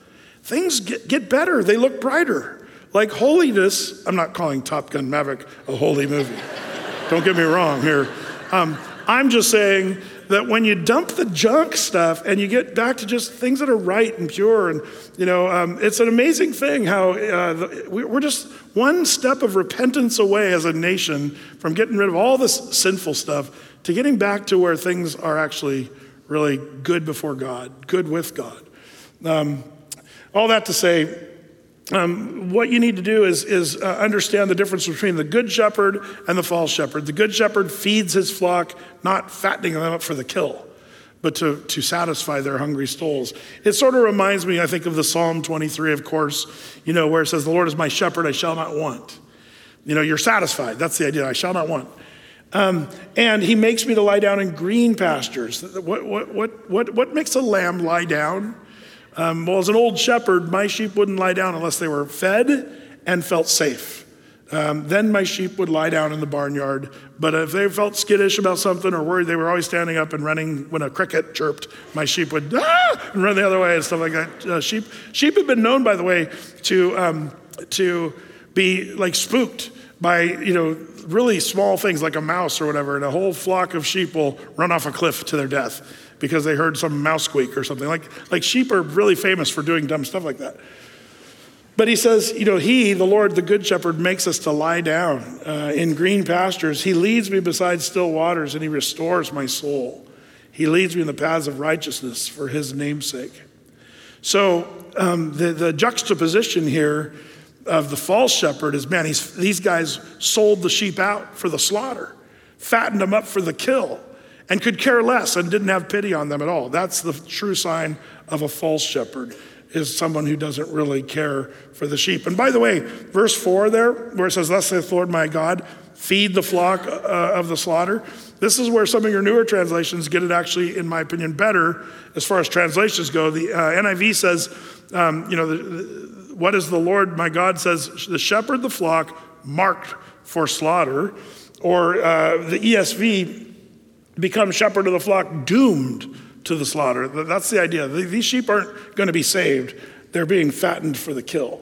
things get, get better, they look brighter. Like holiness, I'm not calling Top Gun Maverick a holy movie. (laughs) Don't get me wrong here. Um, I'm just saying that when you dump the junk stuff and you get back to just things that are right and pure, and you know, um, it's an amazing thing how uh, the, we're just one step of repentance away as a nation from getting rid of all this sinful stuff to getting back to where things are actually really good before God, good with God. Um, all that to say, um, what you need to do is, is uh, understand the difference between the good shepherd and the false shepherd. The good shepherd feeds his flock, not fattening them up for the kill, but to, to satisfy their hungry souls. It sort of reminds me, I think, of the Psalm 23, of course, you know, where it says, The Lord is my shepherd, I shall not want. You know, you're satisfied. That's the idea, I shall not want. Um, and he makes me to lie down in green pastures. What, what, what, what, what makes a lamb lie down? Um, well, as an old shepherd, my sheep wouldn't lie down unless they were fed and felt safe. Um, then my sheep would lie down in the barnyard. But if they felt skittish about something or worried, they were always standing up and running when a cricket chirped. My sheep would ah! and run the other way and stuff like that. Uh, sheep, sheep have been known, by the way, to um, to be like spooked by you know really small things like a mouse or whatever, and a whole flock of sheep will run off a cliff to their death because they heard some mouse squeak or something. Like, like sheep are really famous for doing dumb stuff like that. But he says, you know, he, the Lord, the good shepherd, makes us to lie down uh, in green pastures. He leads me beside still waters and he restores my soul. He leads me in the paths of righteousness for his namesake. So um, the, the juxtaposition here of the false shepherd is man, these guys sold the sheep out for the slaughter, fattened them up for the kill and could care less and didn't have pity on them at all. That's the true sign of a false shepherd is someone who doesn't really care for the sheep. And by the way, verse 4 there, where it says, Thus saith Lord my God, feed the flock uh, of the slaughter. This is where some of your newer translations get it actually, in my opinion, better as far as translations go. The uh, NIV says, um, you know, the, the, what is the Lord my God says, the shepherd the flock marked for slaughter, or uh, the ESV become shepherd of the flock doomed to the slaughter. That's the idea. These sheep aren't going to be saved, they're being fattened for the kill.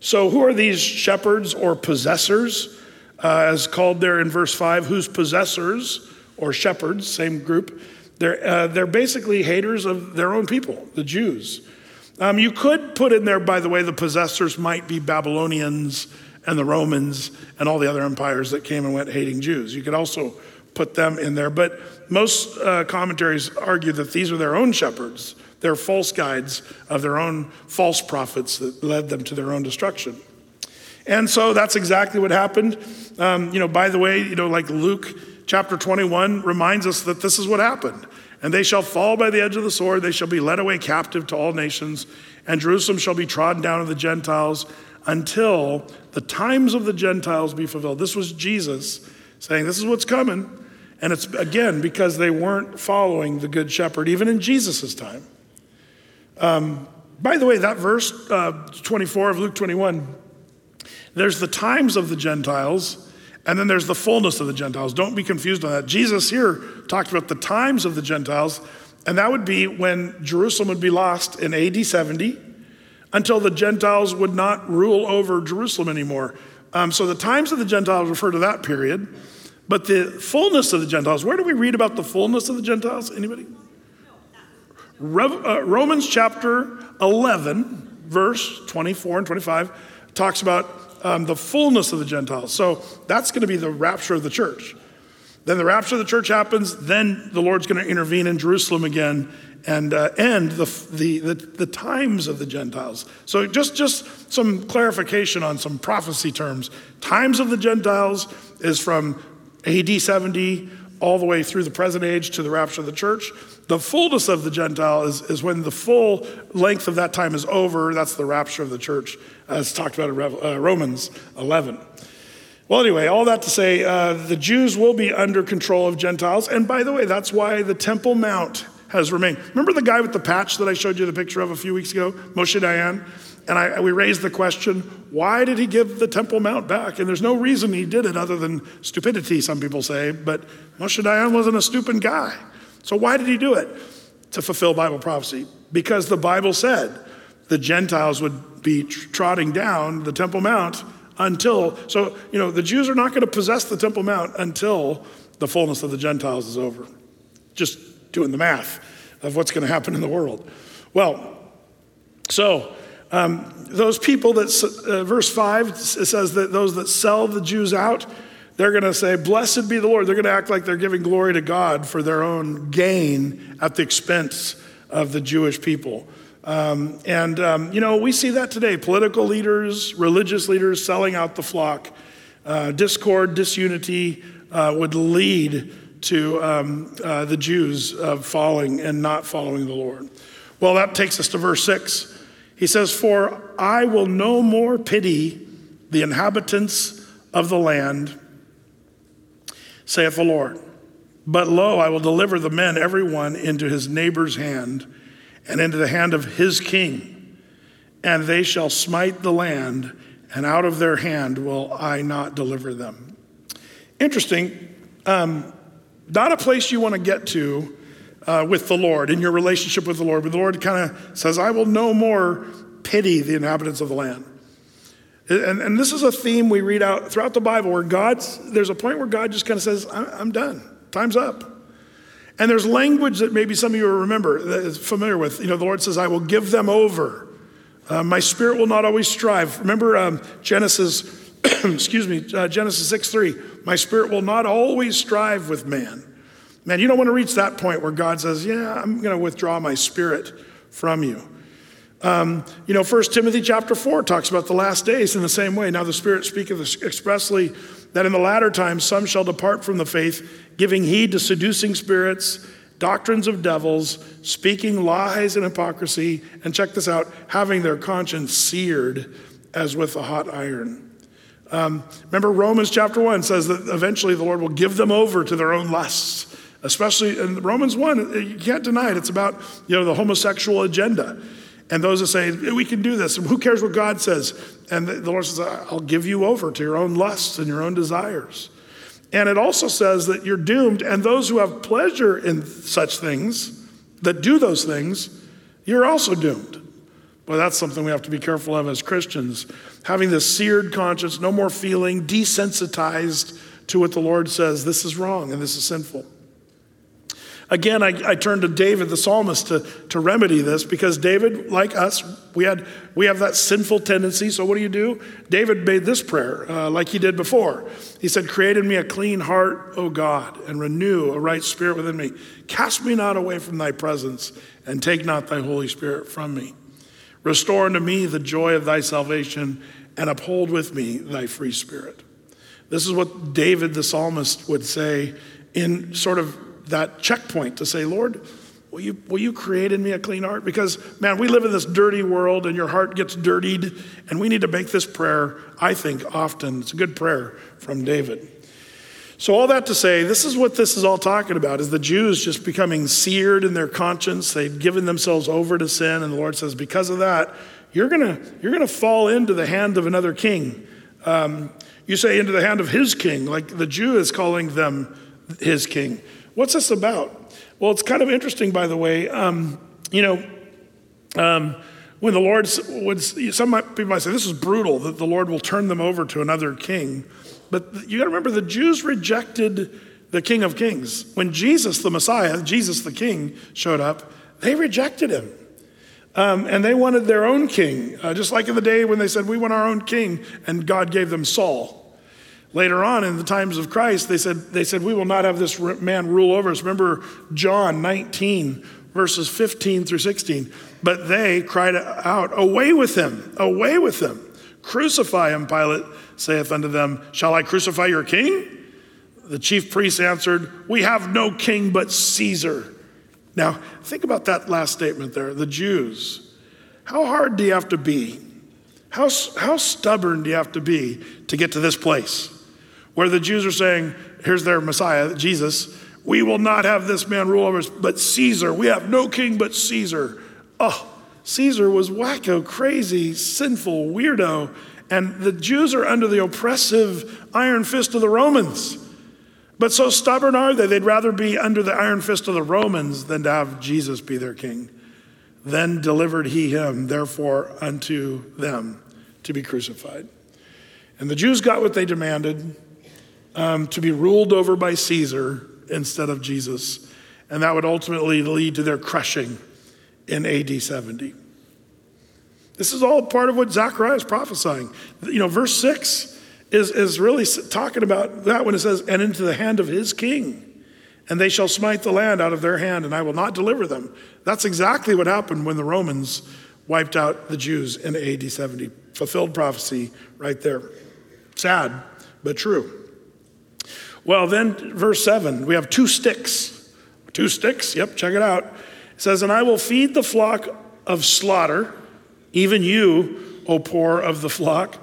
So, who are these shepherds or possessors, uh, as called there in verse 5? Whose possessors or shepherds, same group, they're, uh, they're basically haters of their own people, the Jews. Um, you could put in there, by the way, the possessors might be Babylonians and the Romans and all the other empires that came and went hating Jews. You could also put them in there. But most uh, commentaries argue that these are their own shepherds. They're false guides of their own false prophets that led them to their own destruction. And so that's exactly what happened. Um, you know, by the way, you know, like Luke chapter 21 reminds us that this is what happened. And they shall fall by the edge of the sword, they shall be led away captive to all nations, and Jerusalem shall be trodden down of the Gentiles until the times of the Gentiles be fulfilled. This was Jesus saying, This is what's coming. And it's again because they weren't following the Good Shepherd, even in Jesus' time. Um, by the way, that verse uh, 24 of Luke 21, there's the times of the Gentiles, and then there's the fullness of the Gentiles. Don't be confused on that. Jesus here talked about the times of the Gentiles, and that would be when Jerusalem would be lost in AD 70 until the Gentiles would not rule over Jerusalem anymore. Um, so the times of the Gentiles refer to that period. But the fullness of the Gentiles, where do we read about the fullness of the Gentiles? Anybody? uh, Romans chapter 11, verse 24 and 25, talks about um, the fullness of the Gentiles. So that's going to be the rapture of the church. Then the rapture of the church happens, then the Lord's going to intervene in Jerusalem again and uh, end the, the, the, the, times of the Gentiles. So, just, just some clarification on some prophecy terms. Times of the Gentiles is from AD 70 all the way through the present age to the rapture of the church. The fullness of the Gentile is, is when the full length of that time is over. That's the rapture of the church, as talked about in uh, Romans 11. Well, anyway, all that to say, uh, the Jews will be under control of Gentiles. And by the way, that's why the Temple Mount has remained. Remember the guy with the patch that I showed you the picture of a few weeks ago, Moshe Dayan? And I, we raised the question why did he give the Temple Mount back? And there's no reason he did it other than stupidity, some people say. But Moshe Dayan wasn't a stupid guy. So why did he do it? To fulfill Bible prophecy. Because the Bible said the Gentiles would be trotting down the Temple Mount until, so, you know, the Jews are not going to possess the Temple Mount until the fullness of the Gentiles is over. Just doing the math of what's going to happen in the world. Well, so um, those people that, uh, verse 5 says that those that sell the Jews out, they're going to say, Blessed be the Lord. They're going to act like they're giving glory to God for their own gain at the expense of the Jewish people. Um, and, um, you know, we see that today political leaders, religious leaders selling out the flock. Uh, discord, disunity uh, would lead to um, uh, the Jews falling and not following the Lord. Well, that takes us to verse 6. He says, For I will no more pity the inhabitants of the land, saith the Lord. But lo, I will deliver the men, every one, into his neighbor's hand and into the hand of his king. And they shall smite the land, and out of their hand will I not deliver them. Interesting. Um, not a place you want to get to uh, with the Lord, in your relationship with the Lord. But the Lord kind of says, I will no more pity the inhabitants of the land. And, and this is a theme we read out throughout the Bible where God's, there's a point where God just kind of says, I'm done, time's up. And there's language that maybe some of you remember, familiar with. You know, the Lord says, I will give them over. Uh, my spirit will not always strive. Remember um, Genesis, (clears throat) excuse me, uh, Genesis 6 3. My spirit will not always strive with man. Man, you don't want to reach that point where God says, Yeah, I'm going to withdraw my spirit from you. Um, you know, 1 Timothy chapter 4 talks about the last days in the same way. Now, the Spirit speaketh expressly that in the latter times some shall depart from the faith, giving heed to seducing spirits, doctrines of devils, speaking lies and hypocrisy, and check this out, having their conscience seared as with a hot iron. Um, remember, Romans chapter 1 says that eventually the Lord will give them over to their own lusts. Especially in Romans 1, you can't deny it. It's about you know, the homosexual agenda. And those that say, we can do this, and who cares what God says? And the Lord says, I'll give you over to your own lusts and your own desires. And it also says that you're doomed, and those who have pleasure in such things, that do those things, you're also doomed. Well, that's something we have to be careful of as Christians. Having this seared conscience, no more feeling, desensitized to what the Lord says, this is wrong and this is sinful. Again, I, I turn to David, the psalmist, to, to remedy this because David, like us, we, had, we have that sinful tendency. So, what do you do? David made this prayer uh, like he did before. He said, Create in me a clean heart, O God, and renew a right spirit within me. Cast me not away from thy presence, and take not thy Holy Spirit from me. Restore unto me the joy of thy salvation, and uphold with me thy free spirit. This is what David the psalmist would say in sort of that checkpoint to say, Lord, will you, will you create in me a clean heart? Because, man, we live in this dirty world and your heart gets dirtied, and we need to make this prayer, I think, often. It's a good prayer from David. So, all that to say, this is what this is all talking about is the Jews just becoming seared in their conscience. They'd given themselves over to sin, and the Lord says, because of that, you're gonna, you're gonna fall into the hand of another king. Um, you say into the hand of his king, like the Jew is calling them his king. What's this about? Well, it's kind of interesting, by the way. Um, you know, um, when the Lord would, some people might say this is brutal that the Lord will turn them over to another king. But you got to remember the Jews rejected the King of Kings. When Jesus, the Messiah, Jesus the King, showed up, they rejected him. Um, and they wanted their own king, uh, just like in the day when they said, We want our own king, and God gave them Saul. Later on, in the times of Christ, they said, they said, We will not have this man rule over us. Remember John 19, verses 15 through 16. But they cried out, Away with him, away with him. Crucify him, Pilate saith unto them, Shall I crucify your king? The chief priests answered, We have no king but Caesar. Now, think about that last statement there the Jews. How hard do you have to be? How, how stubborn do you have to be to get to this place? Where the Jews are saying, here's their Messiah, Jesus, we will not have this man rule over us, but Caesar. We have no king but Caesar. Oh, Caesar was wacko, crazy, sinful, weirdo. And the Jews are under the oppressive iron fist of the Romans. But so stubborn are they, they'd rather be under the iron fist of the Romans than to have Jesus be their king. Then delivered he him, therefore, unto them to be crucified. And the Jews got what they demanded um, to be ruled over by Caesar instead of Jesus. And that would ultimately lead to their crushing in AD 70. This is all part of what Zechariah is prophesying. You know, verse 6 is, is really talking about that when it says, and into the hand of his king. And they shall smite the land out of their hand, and I will not deliver them. That's exactly what happened when the Romans wiped out the Jews in AD 70. Fulfilled prophecy right there. Sad, but true. Well, then, verse 7, we have two sticks. Two sticks, yep, check it out. It says, And I will feed the flock of slaughter, even you, O poor of the flock.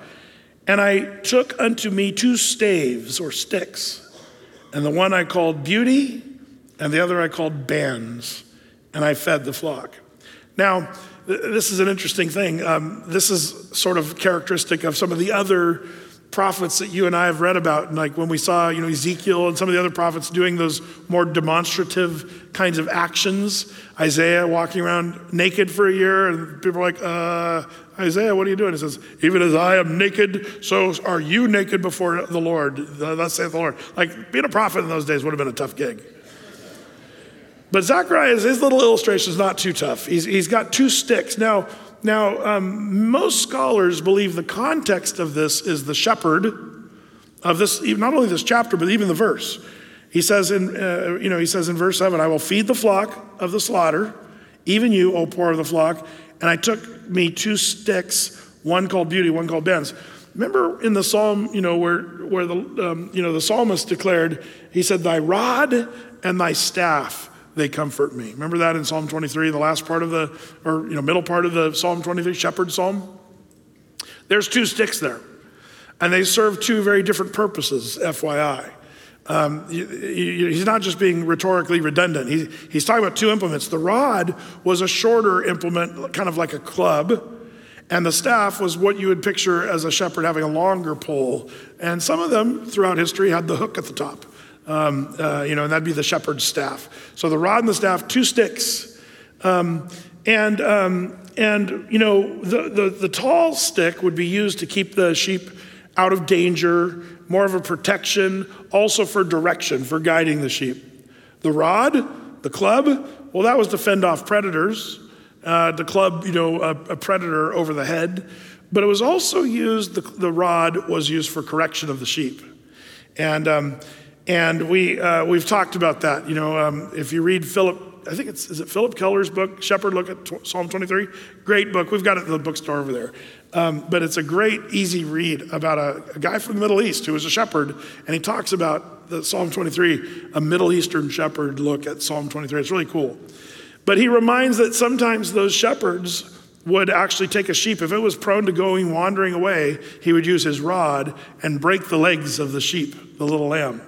And I took unto me two staves or sticks, and the one I called beauty, and the other I called bands, and I fed the flock. Now, this is an interesting thing. Um, this is sort of characteristic of some of the other prophets that you and I have read about, and like when we saw, you know, Ezekiel and some of the other prophets doing those more demonstrative kinds of actions. Isaiah walking around naked for a year, and people are like, uh, Isaiah, what are you doing? He says, Even as I am naked, so are you naked before the Lord. Thus saith the Lord. Like being a prophet in those days would have been a tough gig. But Zacharias, his little illustration is not too tough. He's, he's got two sticks. Now, now, um, most scholars believe the context of this is the shepherd of this, not only this chapter, but even the verse. He says in, uh, you know, he says in verse 7, I will feed the flock of the slaughter, even you, O poor of the flock. And I took me two sticks, one called beauty, one called bands. Remember in the psalm, you know, where, where the, um, you know, the psalmist declared, he said, Thy rod and thy staff they comfort me. Remember that in Psalm 23, the last part of the, or, you know, middle part of the Psalm 23, shepherd psalm? There's two sticks there. And they serve two very different purposes, FYI. Um, he's not just being rhetorically redundant. He, he's talking about two implements. The rod was a shorter implement, kind of like a club, and the staff was what you would picture as a shepherd having a longer pole. And some of them throughout history had the hook at the top, um, uh, you know, and that'd be the shepherd's staff. So the rod and the staff, two sticks. Um, and, um, and, you know, the, the, the tall stick would be used to keep the sheep out of danger, more of a protection, also for direction, for guiding the sheep. The rod, the club, well, that was to fend off predators, uh, club, you know, a, a, predator over the head. But it was also used, the, the rod was used for correction of the sheep. And, um, and we, uh, we've talked about that. You know, um, if you read Phillip I think it's, is it Phillip Keller's book, Shepherd Look at Psalm 23? Great book. We've got it in the bookstore over there. Um, but it's a great, easy read about a, a, guy from the Middle East who was a shepherd, and he talks about the Psalm 23, a Middle Eastern shepherd look at Psalm 23. It's really cool. But he reminds that sometimes those shepherds would actually take a sheep. If it was prone to going wandering away, he would use his rod and break the legs of the sheep, the little lamb.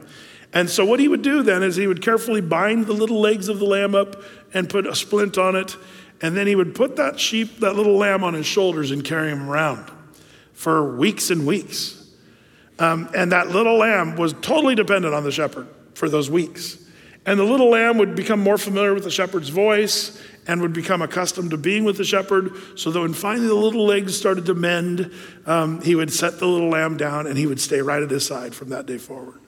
And so, what he would do then is he would carefully bind the little legs of the lamb up and put a splint on it. And then he would put that sheep, that little lamb on his shoulders and carry him around for weeks and weeks. Um, and that little lamb was totally dependent on the shepherd for those weeks. And the little lamb would become more familiar with the shepherd's voice and would become accustomed to being with the shepherd. So that when finally the little legs started to mend, um, he would set the little lamb down and he would stay right at his side from that day forward.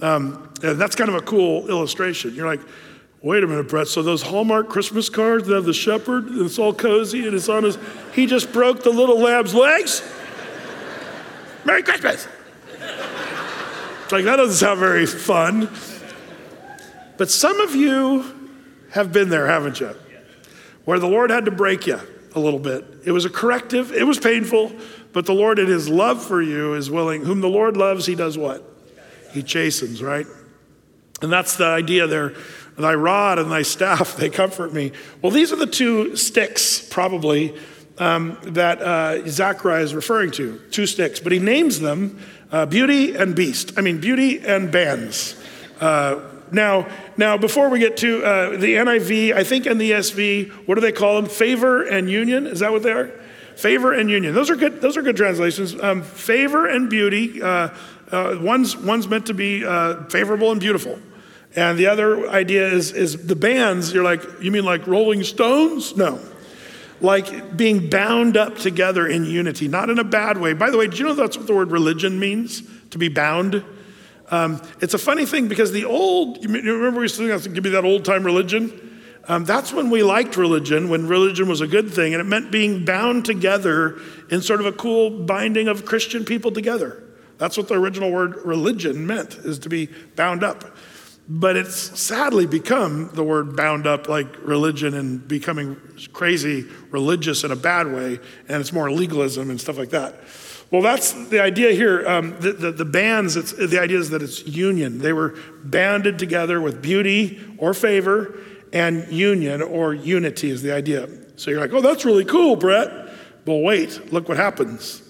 Um, that's kind of a cool illustration. You're like, wait a minute, Brett. So those Hallmark Christmas cards that have the shepherd it's all cozy and it's on his, he just broke the little lamb's legs? Merry Christmas. It's like, that doesn't sound very fun. But some of you have been there, haven't you? Where the Lord had to break you a little bit. It was a corrective, it was painful, but the Lord, in his love for you, is willing. Whom the Lord loves, he does what? He chastens, right? And that's the idea there. Thy rod and thy staff, they comfort me. Well, these are the two sticks, probably, um, that uh, Zechariah is referring to. Two sticks, but he names them uh, beauty and beast. I mean, beauty and bands. Uh, now, now, before we get to uh, the NIV, I think in the ESV, what do they call them? Favor and union. Is that what they are? Favor and union. Those are good. Those are good translations. Um, favor and beauty. Uh, uh, one's, one's meant to be uh, favorable and beautiful. And the other idea is, is the bands, you're like, you mean like Rolling Stones? No. Like being bound up together in unity, not in a bad way. By the way, do you know that's what the word religion means? To be bound? Um, it's a funny thing because the old, you remember we used to give me that old time religion? Um, that's when we liked religion, when religion was a good thing, and it meant being bound together in sort of a cool binding of Christian people together. That's what the original word religion meant, is to be bound up. But it's sadly become the word bound up like religion and becoming crazy religious in a bad way, and it's more legalism and stuff like that. Well, that's the idea here. Um, the, the, the, bands, the idea is that it's union. They were banded together with beauty or favor, and union or unity is the idea. So you're like, oh, that's really cool, Brett. Well, wait, look what happens.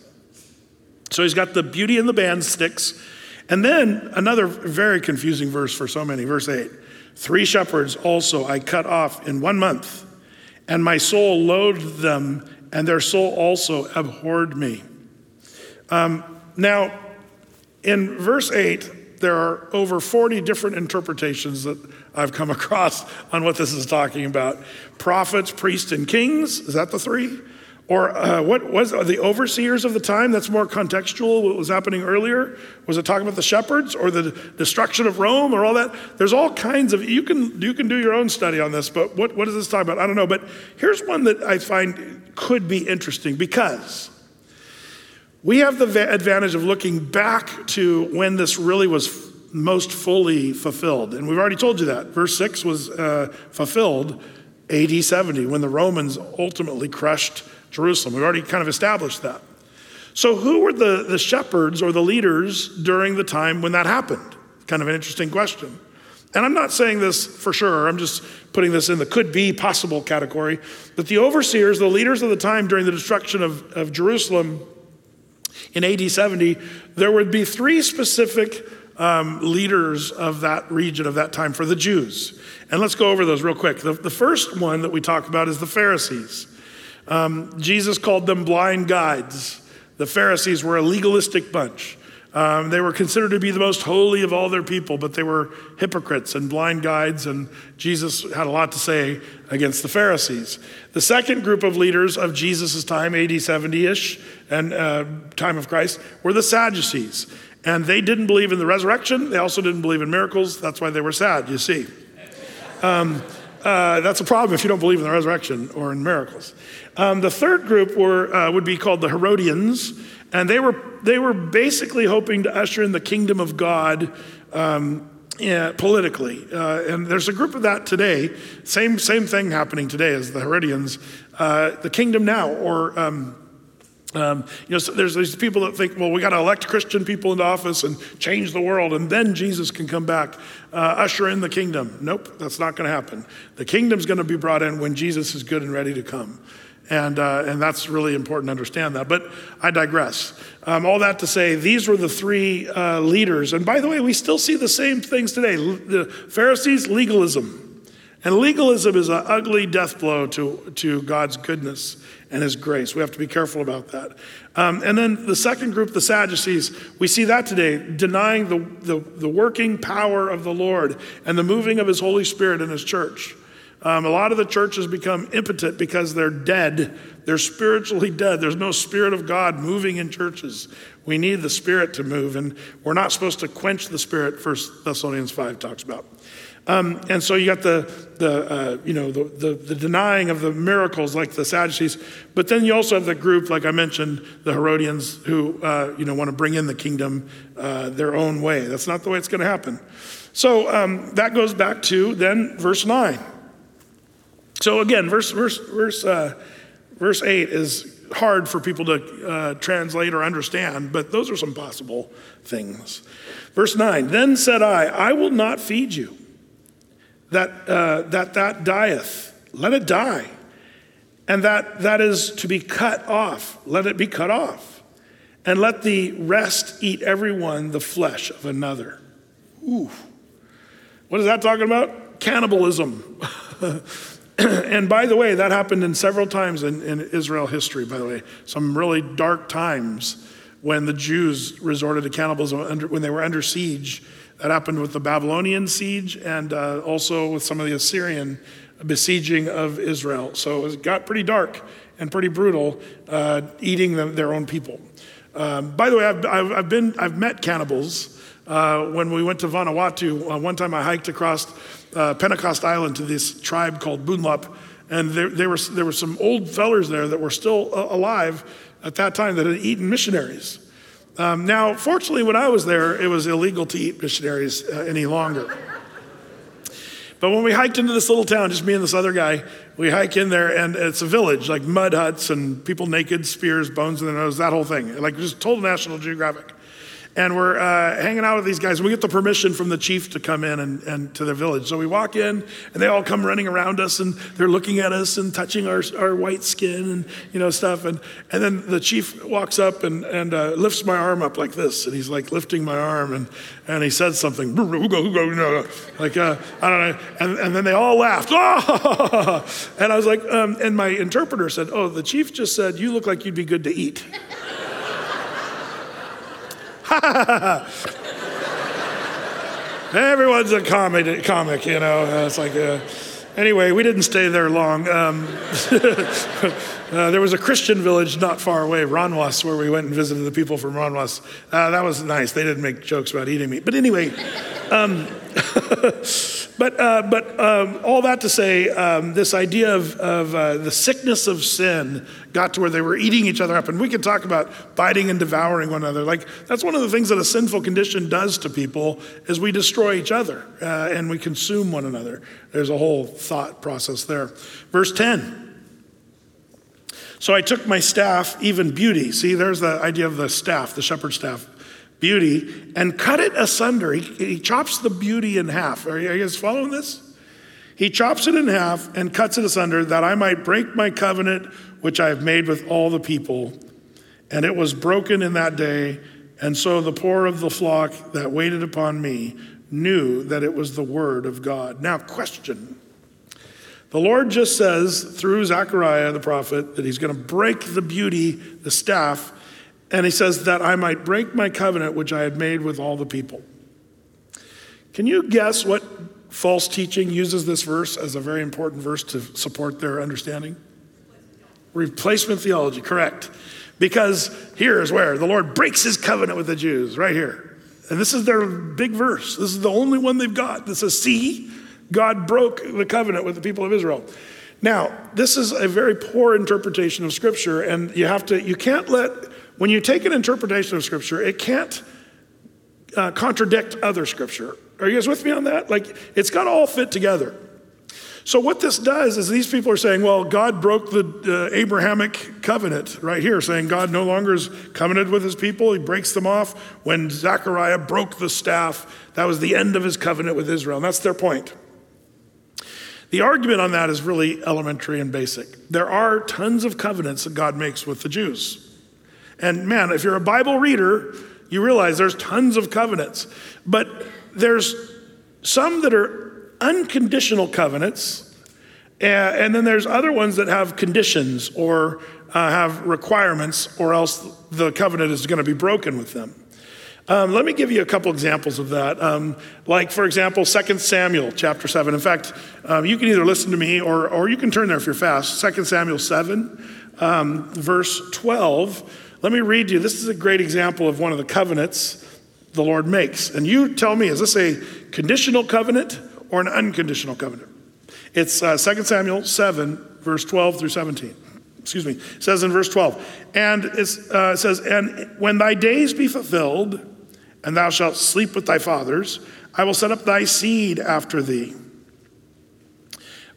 So he's got the beauty and the band sticks. And then another very confusing verse for so many, verse 8. Three shepherds also I cut off in one month, and my soul loathed them, and their soul also abhorred me. Um, now, in verse 8, there are over 40 different interpretations that I've come (laughs) across on what this is talking about. Prophets, priests, and kings, is that the three? Or uh, what was the overseers of the time? That's more contextual. What was happening earlier? Was it talking about the shepherds or the destruction of Rome or all that? There's all kinds of you can you can do your own study on this, but what, what is this talking about? I don't know. But here's one that I find could be interesting because we have the advantage of looking back to when this really was most fully fulfilled, and we've already told you that. Verse six was uh, fulfilled AD 70 when the Romans ultimately crushed Jerusalem. We've already kind of established that. So, who were the, the shepherds or the leaders during the time when that happened? Kind of an interesting question. And I'm not saying this for sure, I'm just putting this in the could be possible category. That the overseers, the leaders of the time during the destruction of, of Jerusalem, In AD 70, there would be three specific um, leaders of that region of that time for the Jews. And let's go over those real quick. The, the first one that we talk about is the Pharisees. Um, Jesus called them blind guides. The Pharisees were a legalistic bunch. Um, they were considered to be the most holy of all their people, but they were hypocrites and blind guides, and Jesus had a lot to say against the Pharisees. The second group of leaders of Jesus' time, AD 70 ish, and uh, time of Christ, were the Sadducees. And they didn't believe in the resurrection. They also didn't believe in miracles. That's why they were sad, you see. Um, uh, that's a problem if you don't believe in the resurrection or in miracles. Um, the third group were, uh, would be called the Herodians, and they were, they were basically hoping to usher in the kingdom of God um, yeah, politically. Uh, and there's a group of that today. Same, same thing happening today as the Herodians. Uh, the kingdom now, or um, um, you know, so there's these people that think, well, we got to elect Christian people into office and change the world, and then Jesus can come back, uh, usher in the kingdom. Nope, that's not going to happen. The kingdom's going to be brought in when Jesus is good and ready to come. And, uh, and that's really important to understand that. But I digress. Um, all that to say, these were the three uh, leaders. And by the way, we still see the same things today. The Pharisees, legalism. And legalism is an ugly death blow to, to God's goodness and his grace. We have to be careful about that. Um, and then the second group, the Sadducees, we see that today, denying the, the, the, working power of the Lord and the moving of his Holy Spirit in his church. Um, a lot of the churches become impotent because they're dead. They're spiritually dead. There's no Spirit of God moving in churches. We need the Spirit to move, and we're not supposed to quench the Spirit, First Thessalonians 5 talks about. Um, and so you got the, the uh, you know, the, the, the, denying of the miracles like the Sadducees. But then you also have the group, like I mentioned, the Herodians, who, uh, you know, want to bring in the kingdom uh, their own way. That's not the way it's going to happen. So um, that goes back to then verse 9. So again, verse, verse, verse, uh, verse 8 is hard for people to uh, translate or understand, but those are some possible things. Verse 9, then said I, I will not feed you that, uh, that that dieth, let it die. And that that is to be cut off, let it be cut off. And let the rest eat everyone the flesh of another. Ooh. What is that talking about? Cannibalism. (laughs) and by the way, that happened in several times in, in Israel history, by the way. Some really dark times when the Jews resorted to cannibalism under, when they were under siege that happened with the Babylonian siege and uh, also with some of the Assyrian besieging of Israel. So it got pretty dark and pretty brutal, uh, eating their own people. Um, by the way, I've, I've, I've, been, I've met cannibals. Uh, when we went to Vanuatu, uh, one time I hiked across uh, Pentecost Island to this tribe called Bunlap, and there, there, were, there were some old fellers there that were still uh, alive at that time that had eaten missionaries. Um, now, fortunately, when I was there, it was illegal to eat missionaries uh, any longer. But when we hiked into this little town, just me and this other guy, we hike in there and it's a village, like mud huts and people naked, spears, bones in their nose, that whole thing. Like just total National Geographic and we're uh, hanging out with these guys. We get the permission from the chief to come in and, and to the village. So we walk in, and they all come running around us, and they're looking at us and touching our, our white skin and you know stuff. And and then the chief walks up and and uh, lifts my arm up like this, and he's like lifting my arm, and and he said something, like uh, I don't know, and, and then they all laughed, (laughs) and I was like, um, and my interpreter said, "Oh, the chief just said you look like you'd be good to eat." (laughs) Everyone's a comic, comic, you know. It's like, uh, anyway, we didn't stay there long. Um, (laughs) uh, there was a Christian village not far away, Ranwas, where we went and visited the people from Ranwas. Uh, that was nice. They didn't make jokes about eating meat. But anyway, um, (laughs) but, uh, but um, all that to say, um, this idea of, of uh, the sickness of sin got to where they were eating each other up. And we can talk about biting and devouring one another. Like, that's one of the things that a sinful condition does to people is we destroy each other uh, and we consume one another. There's a whole thought process there. Verse 10. So I took my staff, even beauty. See, there's the idea of the staff, the shepherd's staff beauty and cut it asunder. He, he chops the beauty in half. Are you, are you guys following this? He chops it in half and cuts it asunder that I might break my covenant which I have made with all the people And it was broken in that day. And so the poor of the flock that waited upon me knew that it was the word of God. Now, question. The Lord just says through Zechariah the prophet that he's going to break the beauty, the staff, and he says that I might break my covenant which I had made with all the people. Can you guess what false teaching uses this verse as a very important verse to support their understanding? Replacement theology, correct. Because here is where the Lord breaks his covenant with the Jews, right here. And this is their big verse. This is the only one they've got that says, See, God broke the covenant with the people of Israel. Now, this is a very poor interpretation of Scripture, and you have to, you can't let, when you take an interpretation of Scripture, it can't uh, contradict other Scripture. Are you guys with me on that? Like, it's got to all fit together. So, what this does is these people are saying, well, God broke the uh, Abrahamic covenant right here, saying God no longer is covenanted with his people. He breaks them off. When Zechariah broke the staff, that was the end of his covenant with Israel. And that's their point. The argument on that is really elementary and basic. There are tons of covenants that God makes with the Jews. And man, if you're a Bible reader, you realize there's tons of covenants. But there's some that are unconditional covenants, and then there's other ones that have conditions or uh, have requirements, or else the covenant is going to be broken with them. Um, let me give you a couple examples of that. Um, like, for example, 2 Samuel chapter 7. In fact, um, you can either listen to me or, or you can turn there if you're fast. 2 Samuel 7, um, verse 12. Let me read you. This is a great example of one of the covenants the Lord makes. And you tell me, is this a conditional covenant or an unconditional covenant. It's uh, 2 Samuel 7, verse 12 through 17. Excuse me. It says in verse 12, and uh, it says, And when thy days be fulfilled, and thou shalt sleep with thy fathers, I will set up thy seed after thee,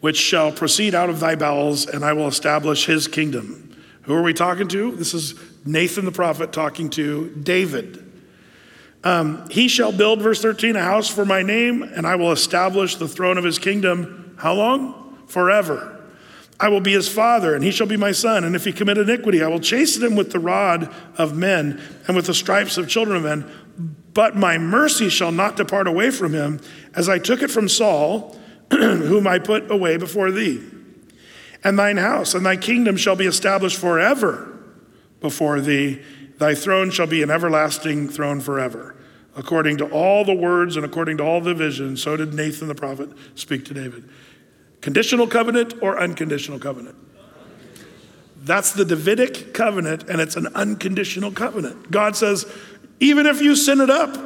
which shall proceed out of thy bowels, and I will establish his kingdom. Who are we talking to? This is Nathan the prophet talking to David. Um, he shall build, verse 13, a house for my name, and I will establish the throne of his kingdom. How long? Forever. I will be his father, and he shall be my son. And if he commit iniquity, I will chasten him with the rod of men and with the stripes of children of men. But my mercy shall not depart away from him, as I took it from Saul, (clears throat) whom I put away before thee. And thine house and thy kingdom shall be established forever before thee Thy throne shall be an everlasting throne forever. According to all the words and according to all the visions, so did Nathan the prophet speak to David. Conditional covenant or unconditional covenant? That's the Davidic covenant, and it's an unconditional covenant. God says, even if you sin it up,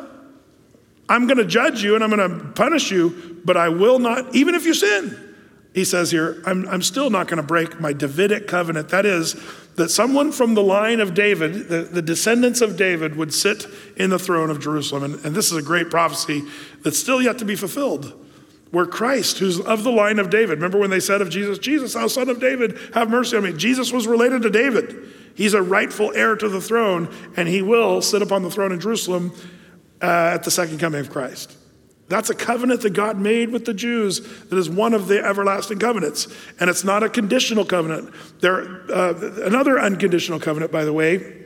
I'm going to judge you and I'm going to punish you, but I will not, even if you sin. He says here, I'm, I'm still not going to break my Davidic covenant. That is, that someone from the line of David, the, the descendants of David, would sit in the throne of Jerusalem. And, and this is a great prophecy that's still yet to be fulfilled. Where Christ, who's of the line of David, remember when they said of Jesus, Jesus, thou son of David, have mercy on me. Jesus was related to David. He's a rightful heir to the throne, and he will sit upon the throne in Jerusalem uh, at the second coming of Christ. That's a covenant that God made with the Jews that is one of the everlasting covenants. And it's not a conditional covenant. There, uh, another unconditional covenant, by the way,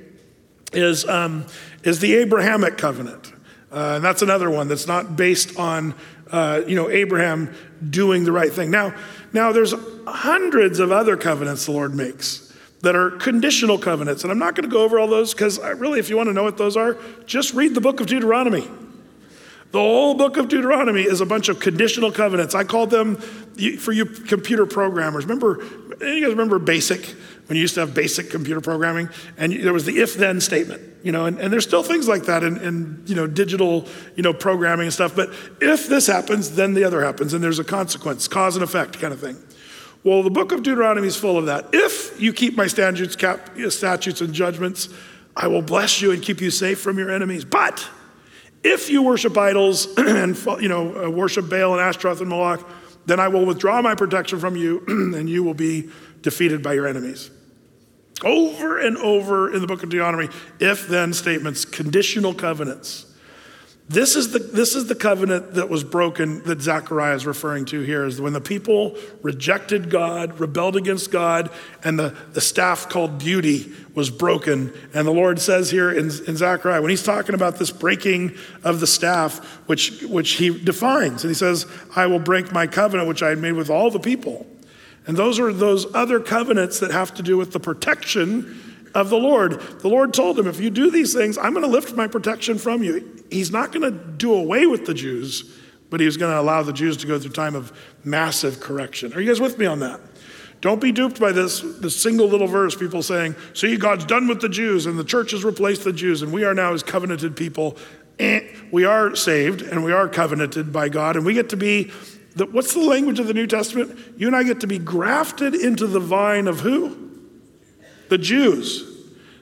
is, um, is the Abrahamic covenant. Uh, and that's another one that's not based on uh, you know, Abraham doing the right thing. Now, now, there's hundreds of other covenants the Lord makes that are conditional covenants. And I'm not going to go over all those because really, if you want to know what those are, just read the book of Deuteronomy. The whole book of Deuteronomy is a bunch of conditional covenants. I call them for you computer programmers. Remember, you guys remember BASIC when you used to have basic computer programming, and there was the if-then statement. You know, and, and there's still things like that in, in you know digital you know programming and stuff. But if this happens, then the other happens, and there's a consequence, cause and effect kind of thing. Well, the book of Deuteronomy is full of that. If you keep my statutes, cap, statutes and judgments, I will bless you and keep you safe from your enemies. But if you worship idols (clears throat) and you know uh, worship Baal and Ashtaroth and Moloch, then I will withdraw my protection from you, (clears throat) and you will be defeated by your enemies. Over and over in the book of Deuteronomy, if then statements, conditional covenants. This is, the, this is the covenant that was broken that Zechariah is referring to here is when the people rejected God, rebelled against God, and the, the staff called beauty was broken. And the Lord says here in, in Zechariah, when he's talking about this breaking of the staff, which, which he defines, and he says, I will break my covenant which I had made with all the people. And those are those other covenants that have to do with the protection of the Lord. The Lord told him, If you do these things, I'm going to lift my protection from you. He's not going to do away with the Jews, but he's going to allow the Jews to go through time of massive correction. Are you guys with me on that? Don't be duped by this, this single little verse, people saying, See, God's done with the Jews, and the church has replaced the Jews, and we are now as covenanted people. And we are saved, and we are covenanted by God, and we get to be the, what's the language of the New Testament? You and I get to be grafted into the vine of who? The Jews.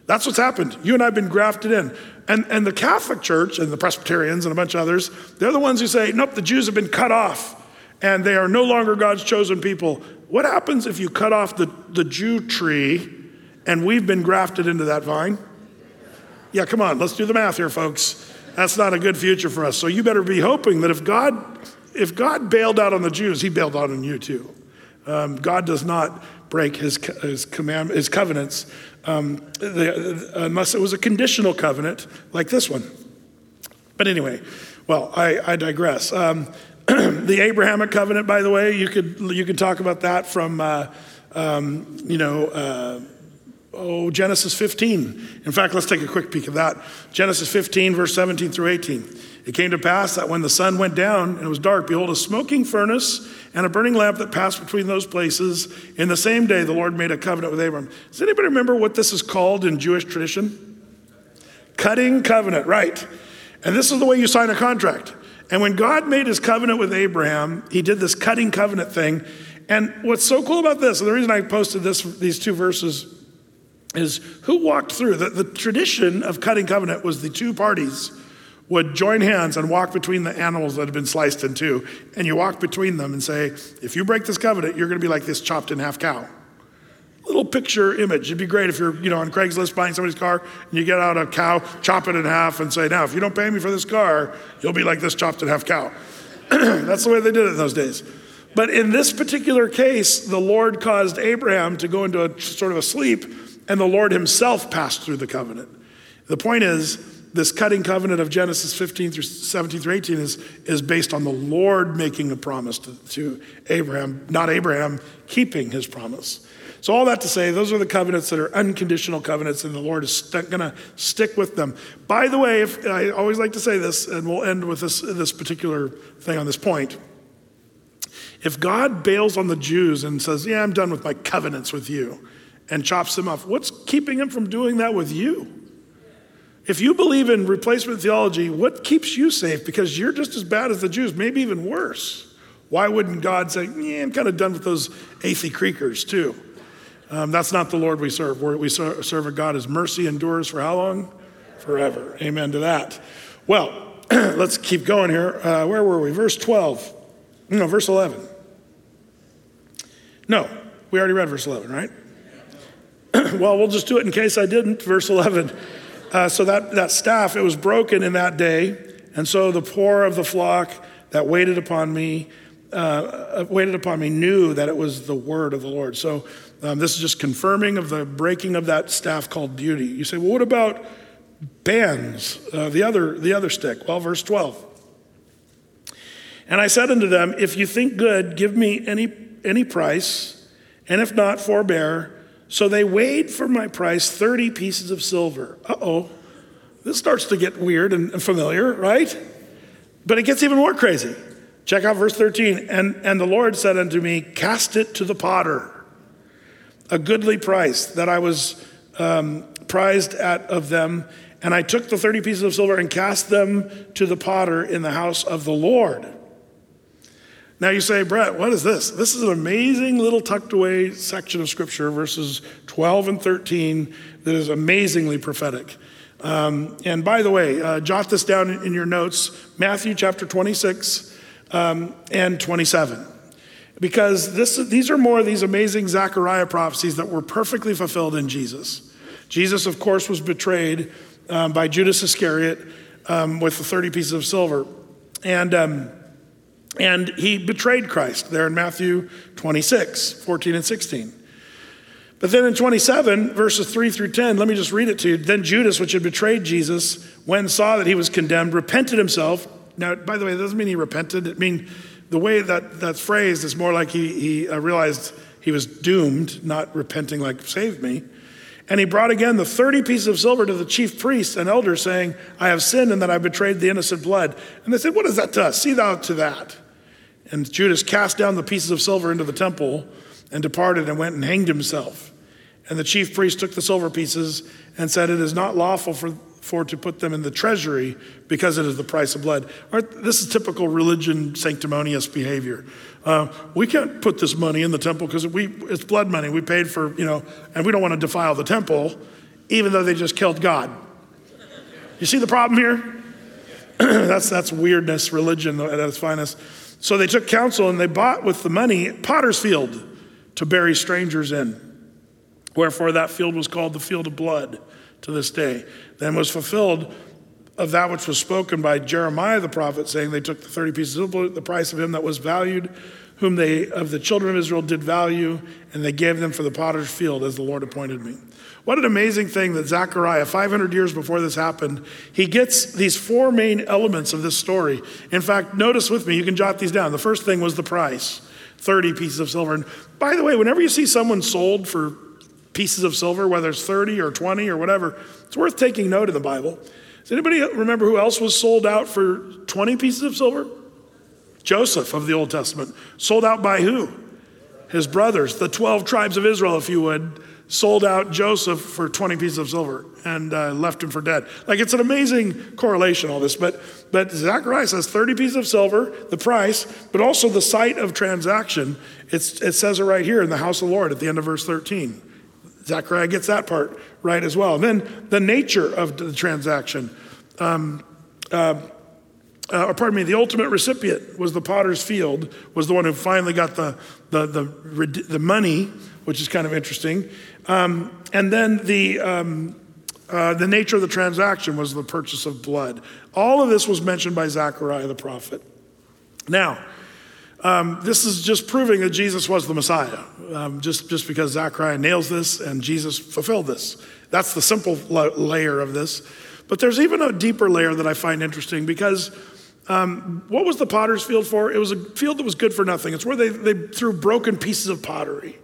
That's what's happened. You and I have been grafted in. And, and the Catholic Church and the Presbyterians and a bunch of others, they're the ones who say, nope, the Jews have been cut off and they are no longer God's chosen people. What happens if you cut off the, the Jew tree and we've been grafted into that vine? Yeah, come on, let's do the math here, folks. That's not a good future for us. So you better be hoping that if God, if God bailed out on the Jews, he bailed out on you too. Um, God does not break his, his, command, his covenants um, the, unless it was a conditional covenant like this one. But anyway, well, I, I digress. Um, (clears throat) the Abrahamic covenant, by the way, you could, you could talk about that from, uh, um, you know, uh, oh, Genesis 15. In fact, let's take a quick peek of that. Genesis 15, verse 17 through 18. It came to pass that when the sun went down and it was dark, behold, a smoking furnace and a burning lamp that passed between those places. In the same day, the Lord made a covenant with Abram. Does anybody remember what this is called in Jewish tradition? Cutting covenant, right. And this is the way you sign a contract. And when God made his covenant with Abraham, he did this cutting covenant thing. And what's so cool about this, and the reason I posted this, these two verses, is who walked through. The, the tradition of cutting covenant was the two parties would join hands and walk between the animals that had been sliced in two. And you walk between them and say, if you break this covenant, you're going to be like this chopped in half cow. Little picture image. It'd be great if you're, you know, on Craigslist buying somebody's car and you get out a cow, chop it in half, and say, now, if you don't pay me for this car, you'll be like this chopped in half cow. (clears throat) That's the way they did it in those days. But in this particular case, the Lord caused Abraham to go into a sort of a sleep, and the Lord himself passed through the covenant. The point is, this cutting covenant of Genesis 15 through 17 through 18 is, is based on the Lord making a promise to, to Abraham, not Abraham keeping his promise. So, all that to say, those are the covenants that are unconditional covenants, and the Lord is st- going to stick with them. By the way, if, I always like to say this, and we'll end with this, this particular thing on this point. If God bails on the Jews and says, Yeah, I'm done with my covenants with you, and chops them off, what's keeping him from doing that with you? If you believe in replacement theology, what keeps you safe? Because you're just as bad as the Jews, maybe even worse. Why wouldn't God say, yeah, I'm kind of done with those Athey creakers too? Um, that's not the Lord we serve. We serve a God whose mercy endures for how long? Forever. Amen to that. Well, (clears throat) let's keep going here. Uh, where were we? Verse 12. No, verse 11. No, we already read verse 11, right? (clears throat) well, we'll just do it in case I didn't. Verse 11. Uh, so that, that staff, it was broken in that day. And so the poor of the flock that waited upon me, uh, uh, waited upon me knew that it was the word of the Lord. So um, this is just confirming of the breaking of that staff called Beauty. You say, well, what about bands, uh, the, other, the other stick? Well, verse 12. And I said unto them, If you think good, give me any, any price, and if not, forbear. So they weighed for my price 30 pieces of silver. Uh oh. This starts to get weird and familiar, right? But it gets even more crazy. Check out verse 13. And, and the Lord said unto me, Cast it to the potter, a goodly price that I was um, prized at of them. And I took the 30 pieces of silver and cast them to the potter in the house of the Lord. Now you say, Brett, what is this? This is an amazing little tucked away section of scripture, verses 12 and 13, that is amazingly prophetic. Um, and by the way, uh, jot this down in, your notes Matthew chapter 26 um, and 27. Because this, these are more of these amazing Zechariah prophecies that were perfectly fulfilled in Jesus. Jesus, of course, was betrayed um, by Judas Iscariot um, with the 30 pieces of silver. And, um, and he betrayed Christ there in Matthew 26, 14 and 16. But then in 27, verses 3 through 10, let me just read it to you. Then Judas, which had betrayed Jesus, when saw that he was condemned, repented himself. Now, by the way, that doesn't mean he repented. It mean the way that that's phrased is more like he, he uh, realized he was doomed, not repenting like save me. And he brought again the 30 pieces of silver to the chief priests and elders, saying, I have sinned and that I betrayed the innocent blood. And they said, What is that to us? See thou to that. And Judas cast down the pieces of silver into the temple and departed and went and hanged himself. And the chief priest took the silver pieces and said, It is not lawful for, for to put them in the treasury because it is the price of blood. This is typical religion sanctimonious behavior. Uh, we can't put this money in the temple because we, it's blood money. We paid for, you know, and we don't want to defile the temple, even though they just killed God. You see the problem here? (clears throat) that's, that's weirdness, religion at its finest. So they took counsel and they bought with the money potter's field to bury strangers in. Wherefore that field was called the field of blood to this day. Then was fulfilled of that which was spoken by Jeremiah the prophet, saying, They took the 30 pieces of the price of him that was valued, whom they of the children of Israel did value, and they gave them for the potter's field as the Lord appointed me. What an amazing thing that Zechariah, 500 years before this happened, he gets these four main elements of this story. In fact, notice with me, you can jot these down. The first thing was the price 30 pieces of silver. And by the way, whenever you see someone sold for pieces of silver, whether it's 30 or 20 or whatever, it's worth taking note in the Bible. Does anybody remember who else was sold out for 20 pieces of silver? Joseph of the Old Testament. Sold out by who? His brothers, the 12 tribes of Israel, if you would, sold out Joseph for 20 pieces of silver and uh, left him for dead. Like it's an amazing correlation, all this. But, but Zechariah says 30 pieces of silver, the price, but also the site of transaction. It's, it says it right here in the house of the Lord at the end of verse 13. Zechariah gets that part right as well. And then the nature of the transaction. Um, uh, uh, or pardon me, the ultimate recipient was the potter's field, was the one who finally got the, the, the, the money, which is kind of interesting. Um, and then the, um, uh, the nature of the transaction was the purchase of blood. All of this was mentioned by Zechariah the prophet. Now, um, this is just proving that Jesus was the Messiah, um, just, just because Zechariah nails this and Jesus fulfilled this. That's the simple layer of this. But there's even a deeper layer that I find interesting because um, what was the potter's field for? It was a field that was good for nothing. It's where they, they threw broken pieces of pottery.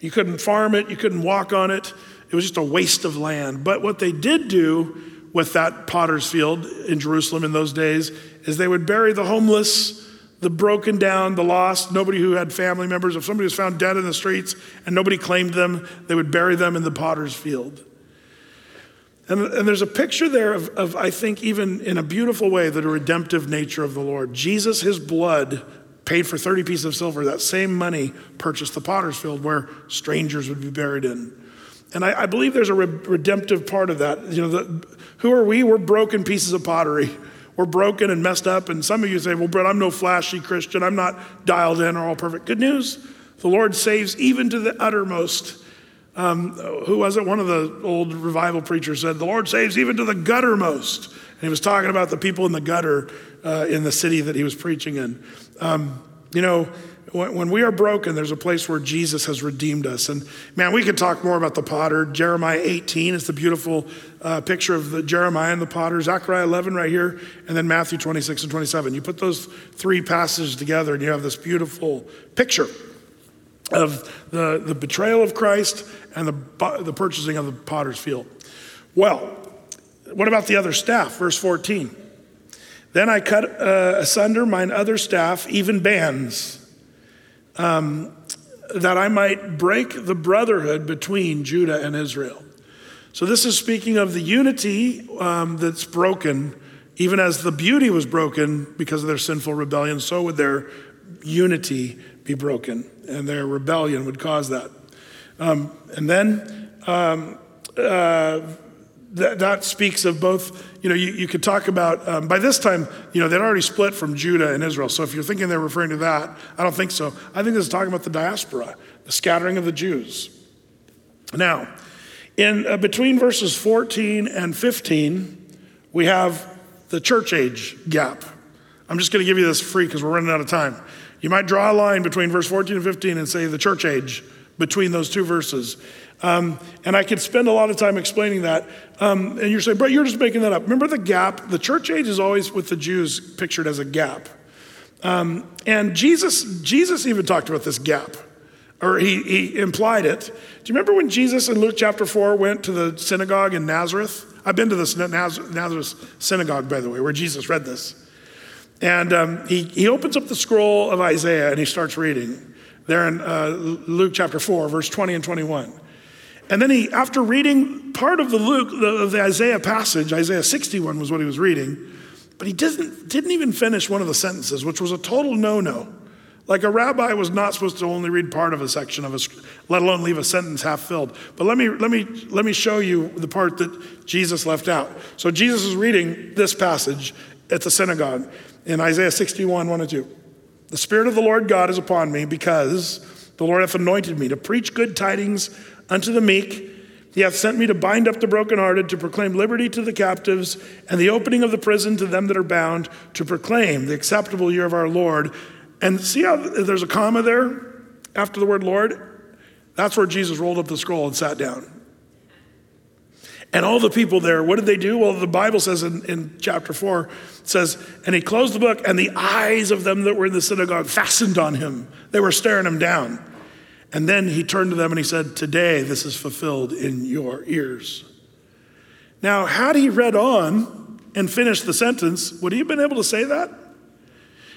You couldn't farm it, you couldn't walk on it. It was just a waste of land. But what they did do with that potter's field in Jerusalem in those days is they would bury the homeless the broken down, the lost, nobody who had family members. If somebody was found dead in the streets and nobody claimed them, they would bury them in the potter's field. And, and there's a picture there of, of, I think, even in a beautiful way, the redemptive nature of the Lord. Jesus, his blood paid for 30 pieces of silver. That same money purchased the potter's field where strangers would be buried in. And I, I believe there's a re- redemptive part of that. You know, the, who are we? We're broken pieces of pottery we're broken and messed up. And some of you say, well, Brett, I'm no flashy Christian. I'm not dialed in or all perfect. Good news the Lord saves even to the uttermost. Um, who was it? One of the old revival preachers said, The Lord saves even to the guttermost. And he was talking about the people in the gutter uh, in the city that he was preaching in. Um, you know, when we are broken, there's a place where Jesus has redeemed us. And man, we could talk more about the potter. Jeremiah 18 is the beautiful uh, picture of the Jeremiah and the potter. Zechariah 11 right here, and then Matthew 26 and 27. You put those three passages together, and you have this beautiful picture of the, the betrayal of Christ and the, the purchasing of the potter's field. Well, what about the other staff? Verse 14. Then I cut uh, asunder mine other staff, even bands um, that I might break the brotherhood between Judah and Israel. So, this is speaking of the unity um, that's broken, even as the beauty was broken because of their sinful rebellion, so would their unity be broken, and their rebellion would cause that. Um, and then um, uh, that, that speaks of both, you know, you, you could talk about, um, by this time, you know, they'd already split from Judah and Israel. So if you're thinking they're referring to that, I don't think so. I think this is talking about the diaspora, the scattering of the Jews. Now, in uh, between verses 14 and 15, we have the church age gap. I'm just going to give you this free because we're running out of time. You might draw a line between verse 14 and 15 and say the church age between those two verses. Um, and I could spend a lot of time explaining that. Um, and you're saying, Brett, you're just making that up. Remember the gap? The church age is always with the Jews pictured as a gap. Um, and Jesus, Jesus even talked about this gap, or he, he implied it. Do you remember when Jesus in Luke chapter 4 went to the synagogue in Nazareth? I've been to this Nazareth synagogue, by the way, where Jesus read this. And um, he, he opens up the scroll of Isaiah and he starts reading there in uh, Luke chapter 4, verse 20 and 21. And then he, after reading part of the Luke, the, the Isaiah passage, Isaiah 61 was what he was reading, but he didn't, didn't even finish one of the sentences, which was a total no no. Like a rabbi was not supposed to only read part of a section of a, let alone leave a sentence half filled. But let me, let me, let me show you the part that Jesus left out. So Jesus is reading this passage at the synagogue in Isaiah 61, 1 and 2. The Spirit of the Lord God is upon me because the Lord hath anointed me to preach good tidings unto the meek. He hath sent me to bind up the brokenhearted, to proclaim liberty to the captives, and the opening of the prison to them that are bound, to proclaim the acceptable year of our Lord. And see how there's a comma there after the word Lord? That's where Jesus rolled up the scroll and sat down. And all the people there, what did they do? Well, the Bible says in, in chapter 4, says, and he closed the book, and the eyes of them that were in the synagogue fastened on him. They were staring him down. And then he turned to them and he said, Today this is fulfilled in your ears. Now, had he read on and finished the sentence, would he have been able to say that?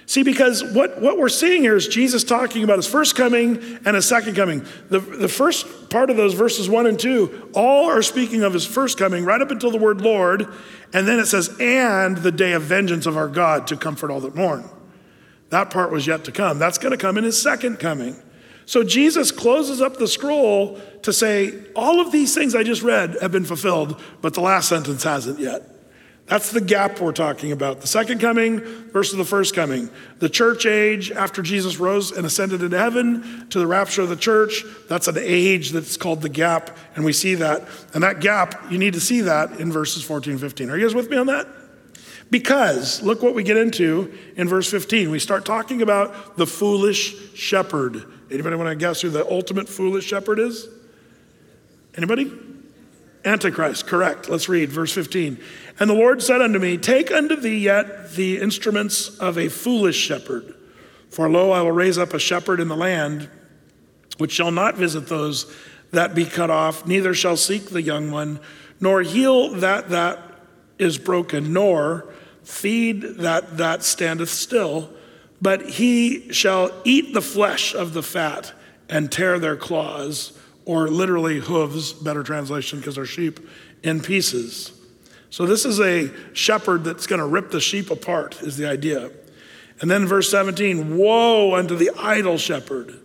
See, because what, what we're seeing here is Jesus talking about his first coming and his second coming. The, the first part of those verses one and two, all are speaking of his first coming, right up until the word Lord. And then it says, and the day of vengeance of our God to comfort all that mourn. That part was yet to come. That's going to come in his second coming. So Jesus closes up the scroll to say, All of these things I just read have been fulfilled, but the last sentence hasn't yet. That's the gap we're talking about. The second coming versus the first coming. The church age after Jesus rose and ascended into heaven to the rapture of the church. That's an age that's called the gap, and we see that. And that gap, you need to see that in verses 14 and 15. Are you guys with me on that? Because look what we get into in verse 15. We start talking about the foolish shepherd. Anybody want to guess who the ultimate foolish shepherd is? Anybody? Antichrist, correct. Let's read verse 15. And the Lord said unto me, Take unto thee yet the instruments of a foolish shepherd. For lo, I will raise up a shepherd in the land, which shall not visit those that be cut off, neither shall seek the young one, nor heal that that is broken, nor feed that that standeth still but he shall eat the flesh of the fat and tear their claws, or literally hooves, better translation because they're sheep, in pieces. So this is a shepherd that's going to rip the sheep apart, is the idea. And then verse 17 Woe unto the idle shepherd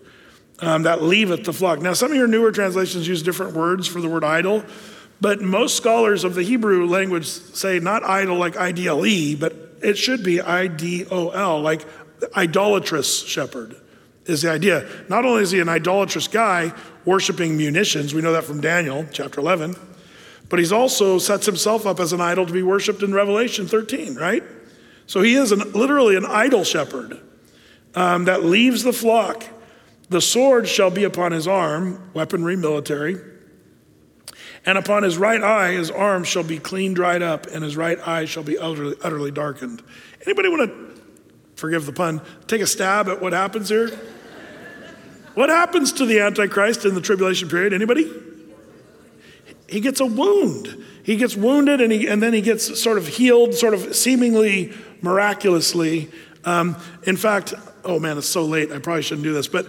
um, that leaveth the flock. Now, some of your newer translations use different words for the word idle, but most scholars of the Hebrew language say not idle like I D L E, but it should be I D O L, like idolatrous shepherd is the idea. Not only is he an idolatrous guy worshiping munitions, we know that from Daniel chapter 11, but he's also sets himself up as an idol to be worshiped in Revelation 13, right? So he is an, literally an idol shepherd um, that leaves the flock. The sword shall be upon his arm, weaponry, military, and upon his right eye, his arm shall be clean dried up, and his right eye shall be utterly, utterly darkened. Anybody want to forgive the pun, take a stab at what happens here? what happens to the Antichrist in the tribulation period? Anybody? He gets a wound. He gets wounded and, he, and then he gets sort of healed, sort of seemingly miraculously. Um, in fact, oh man, it's so late. I probably shouldn't do this, but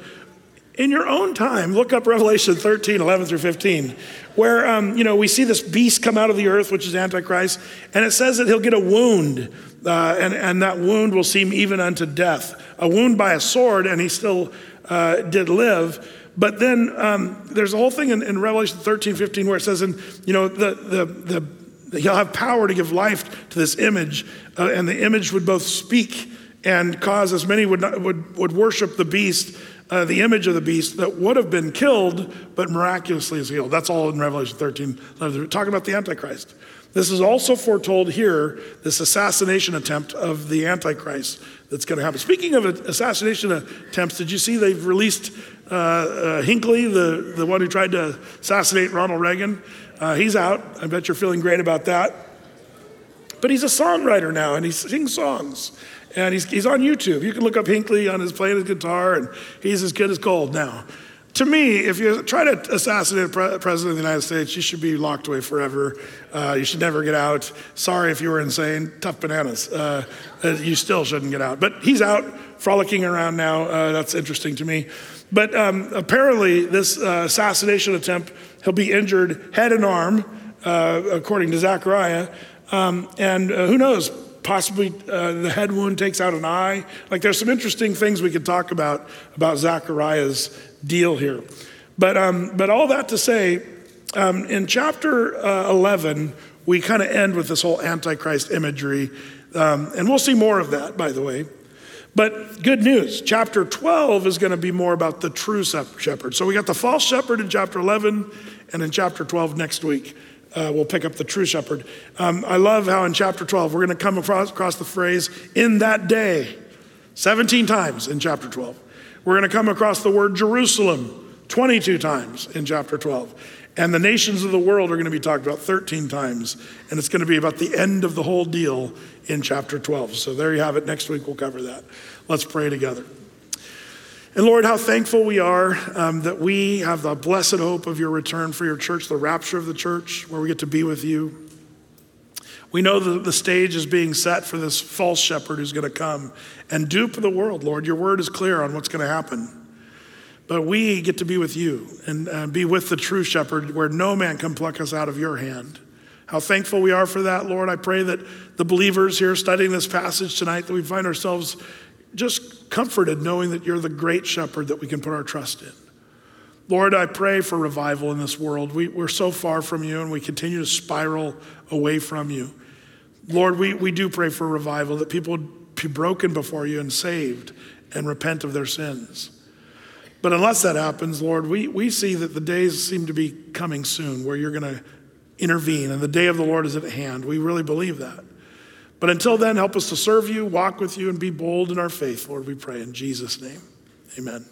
in your own time, look up Revelation 13, 11 through 15, where, um, you know, we see this beast come out of the earth, which is Antichrist, and it says that he'll get a wound, uh, and, and that wound will seem even unto death. A wound by a sword, and he still uh, did live. But then um, there's a whole thing in, in, Revelation 13, 15, where it says, and you know, the, the, the, he'll have power to give life to this image, uh, and the image would both speak and cause as many would, not, would, would worship the beast uh, the image of the beast that would have been killed, but miraculously is healed. That's all in Revelation 13. We're talking about the Antichrist. This is also foretold here, this assassination attempt of the Antichrist that's going to happen. Speaking of assassination attempts, did you see they've released uh, uh, Hinckley, the, the one who tried to assassinate Ronald Reagan? Uh, he's out. I bet you're feeling great about that. But he's a songwriter now and he sings songs. And he's, he's on YouTube. You can look up Hinckley on his playing his guitar, and he's as good as gold now. To me, if you try to assassinate a pre- president of the United States, you should be locked away forever. Uh, you should never get out. Sorry if you were insane. Tough bananas. Uh, uh you still shouldn't get out. But he's out frolicking around now. Uh, that's interesting to me. But um, apparently, this uh, assassination attempt, he'll be injured head and arm, uh, according to Zechariah. Um, and who knows? possibly uh, the head wound takes out an eye. Like there's some interesting things we could talk about about Zechariah's deal here. But, um, but all that to say, um, in chapter uh, 11, we kind of end with this whole Antichrist imagery. Um, and we'll see more of that, by the way. But good news, chapter 12 is going to be more about the true shepherd. So we got the false shepherd in chapter 11, and in chapter 12 next week, uh, we'll pick up the true shepherd. Um, I love how in chapter 12 we're going to come across, across the phrase, in that day, 17 times in chapter 12. We're going to come across the word Jerusalem 22 times in chapter 12. And the nations of the world are going to be talked about 13 times. And it's going to be about the end of the whole deal in chapter 12. So there you have it. Next week we'll cover that. Let's pray together. And Lord, how thankful we are um, that we have the blessed hope of your return for your church, the rapture of the church, where we get to be with you. We know that the stage is being set for this false shepherd who's going to come and dupe the world, Lord. Your word is clear on what's going to happen. But we get to be with you and uh, be with the true shepherd where no man can pluck us out of your hand. How thankful we are for that, Lord. I pray that the believers here studying this passage tonight, that we find ourselves just comforted knowing that you're the great shepherd that we can put our trust in. Lord, I pray for revival in this world. We, we're so far from you and we continue to spiral away from you. Lord, we, we do pray for revival, that people be broken before you and saved and repent of their sins. But unless that happens, Lord, we, we see that the days seem to be coming soon where you're going to intervene and the day of the Lord is at hand. We really believe that. But until then, help us to serve you, walk with you, and be bold in our faith, Lord, we pray in Jesus' name. Amen.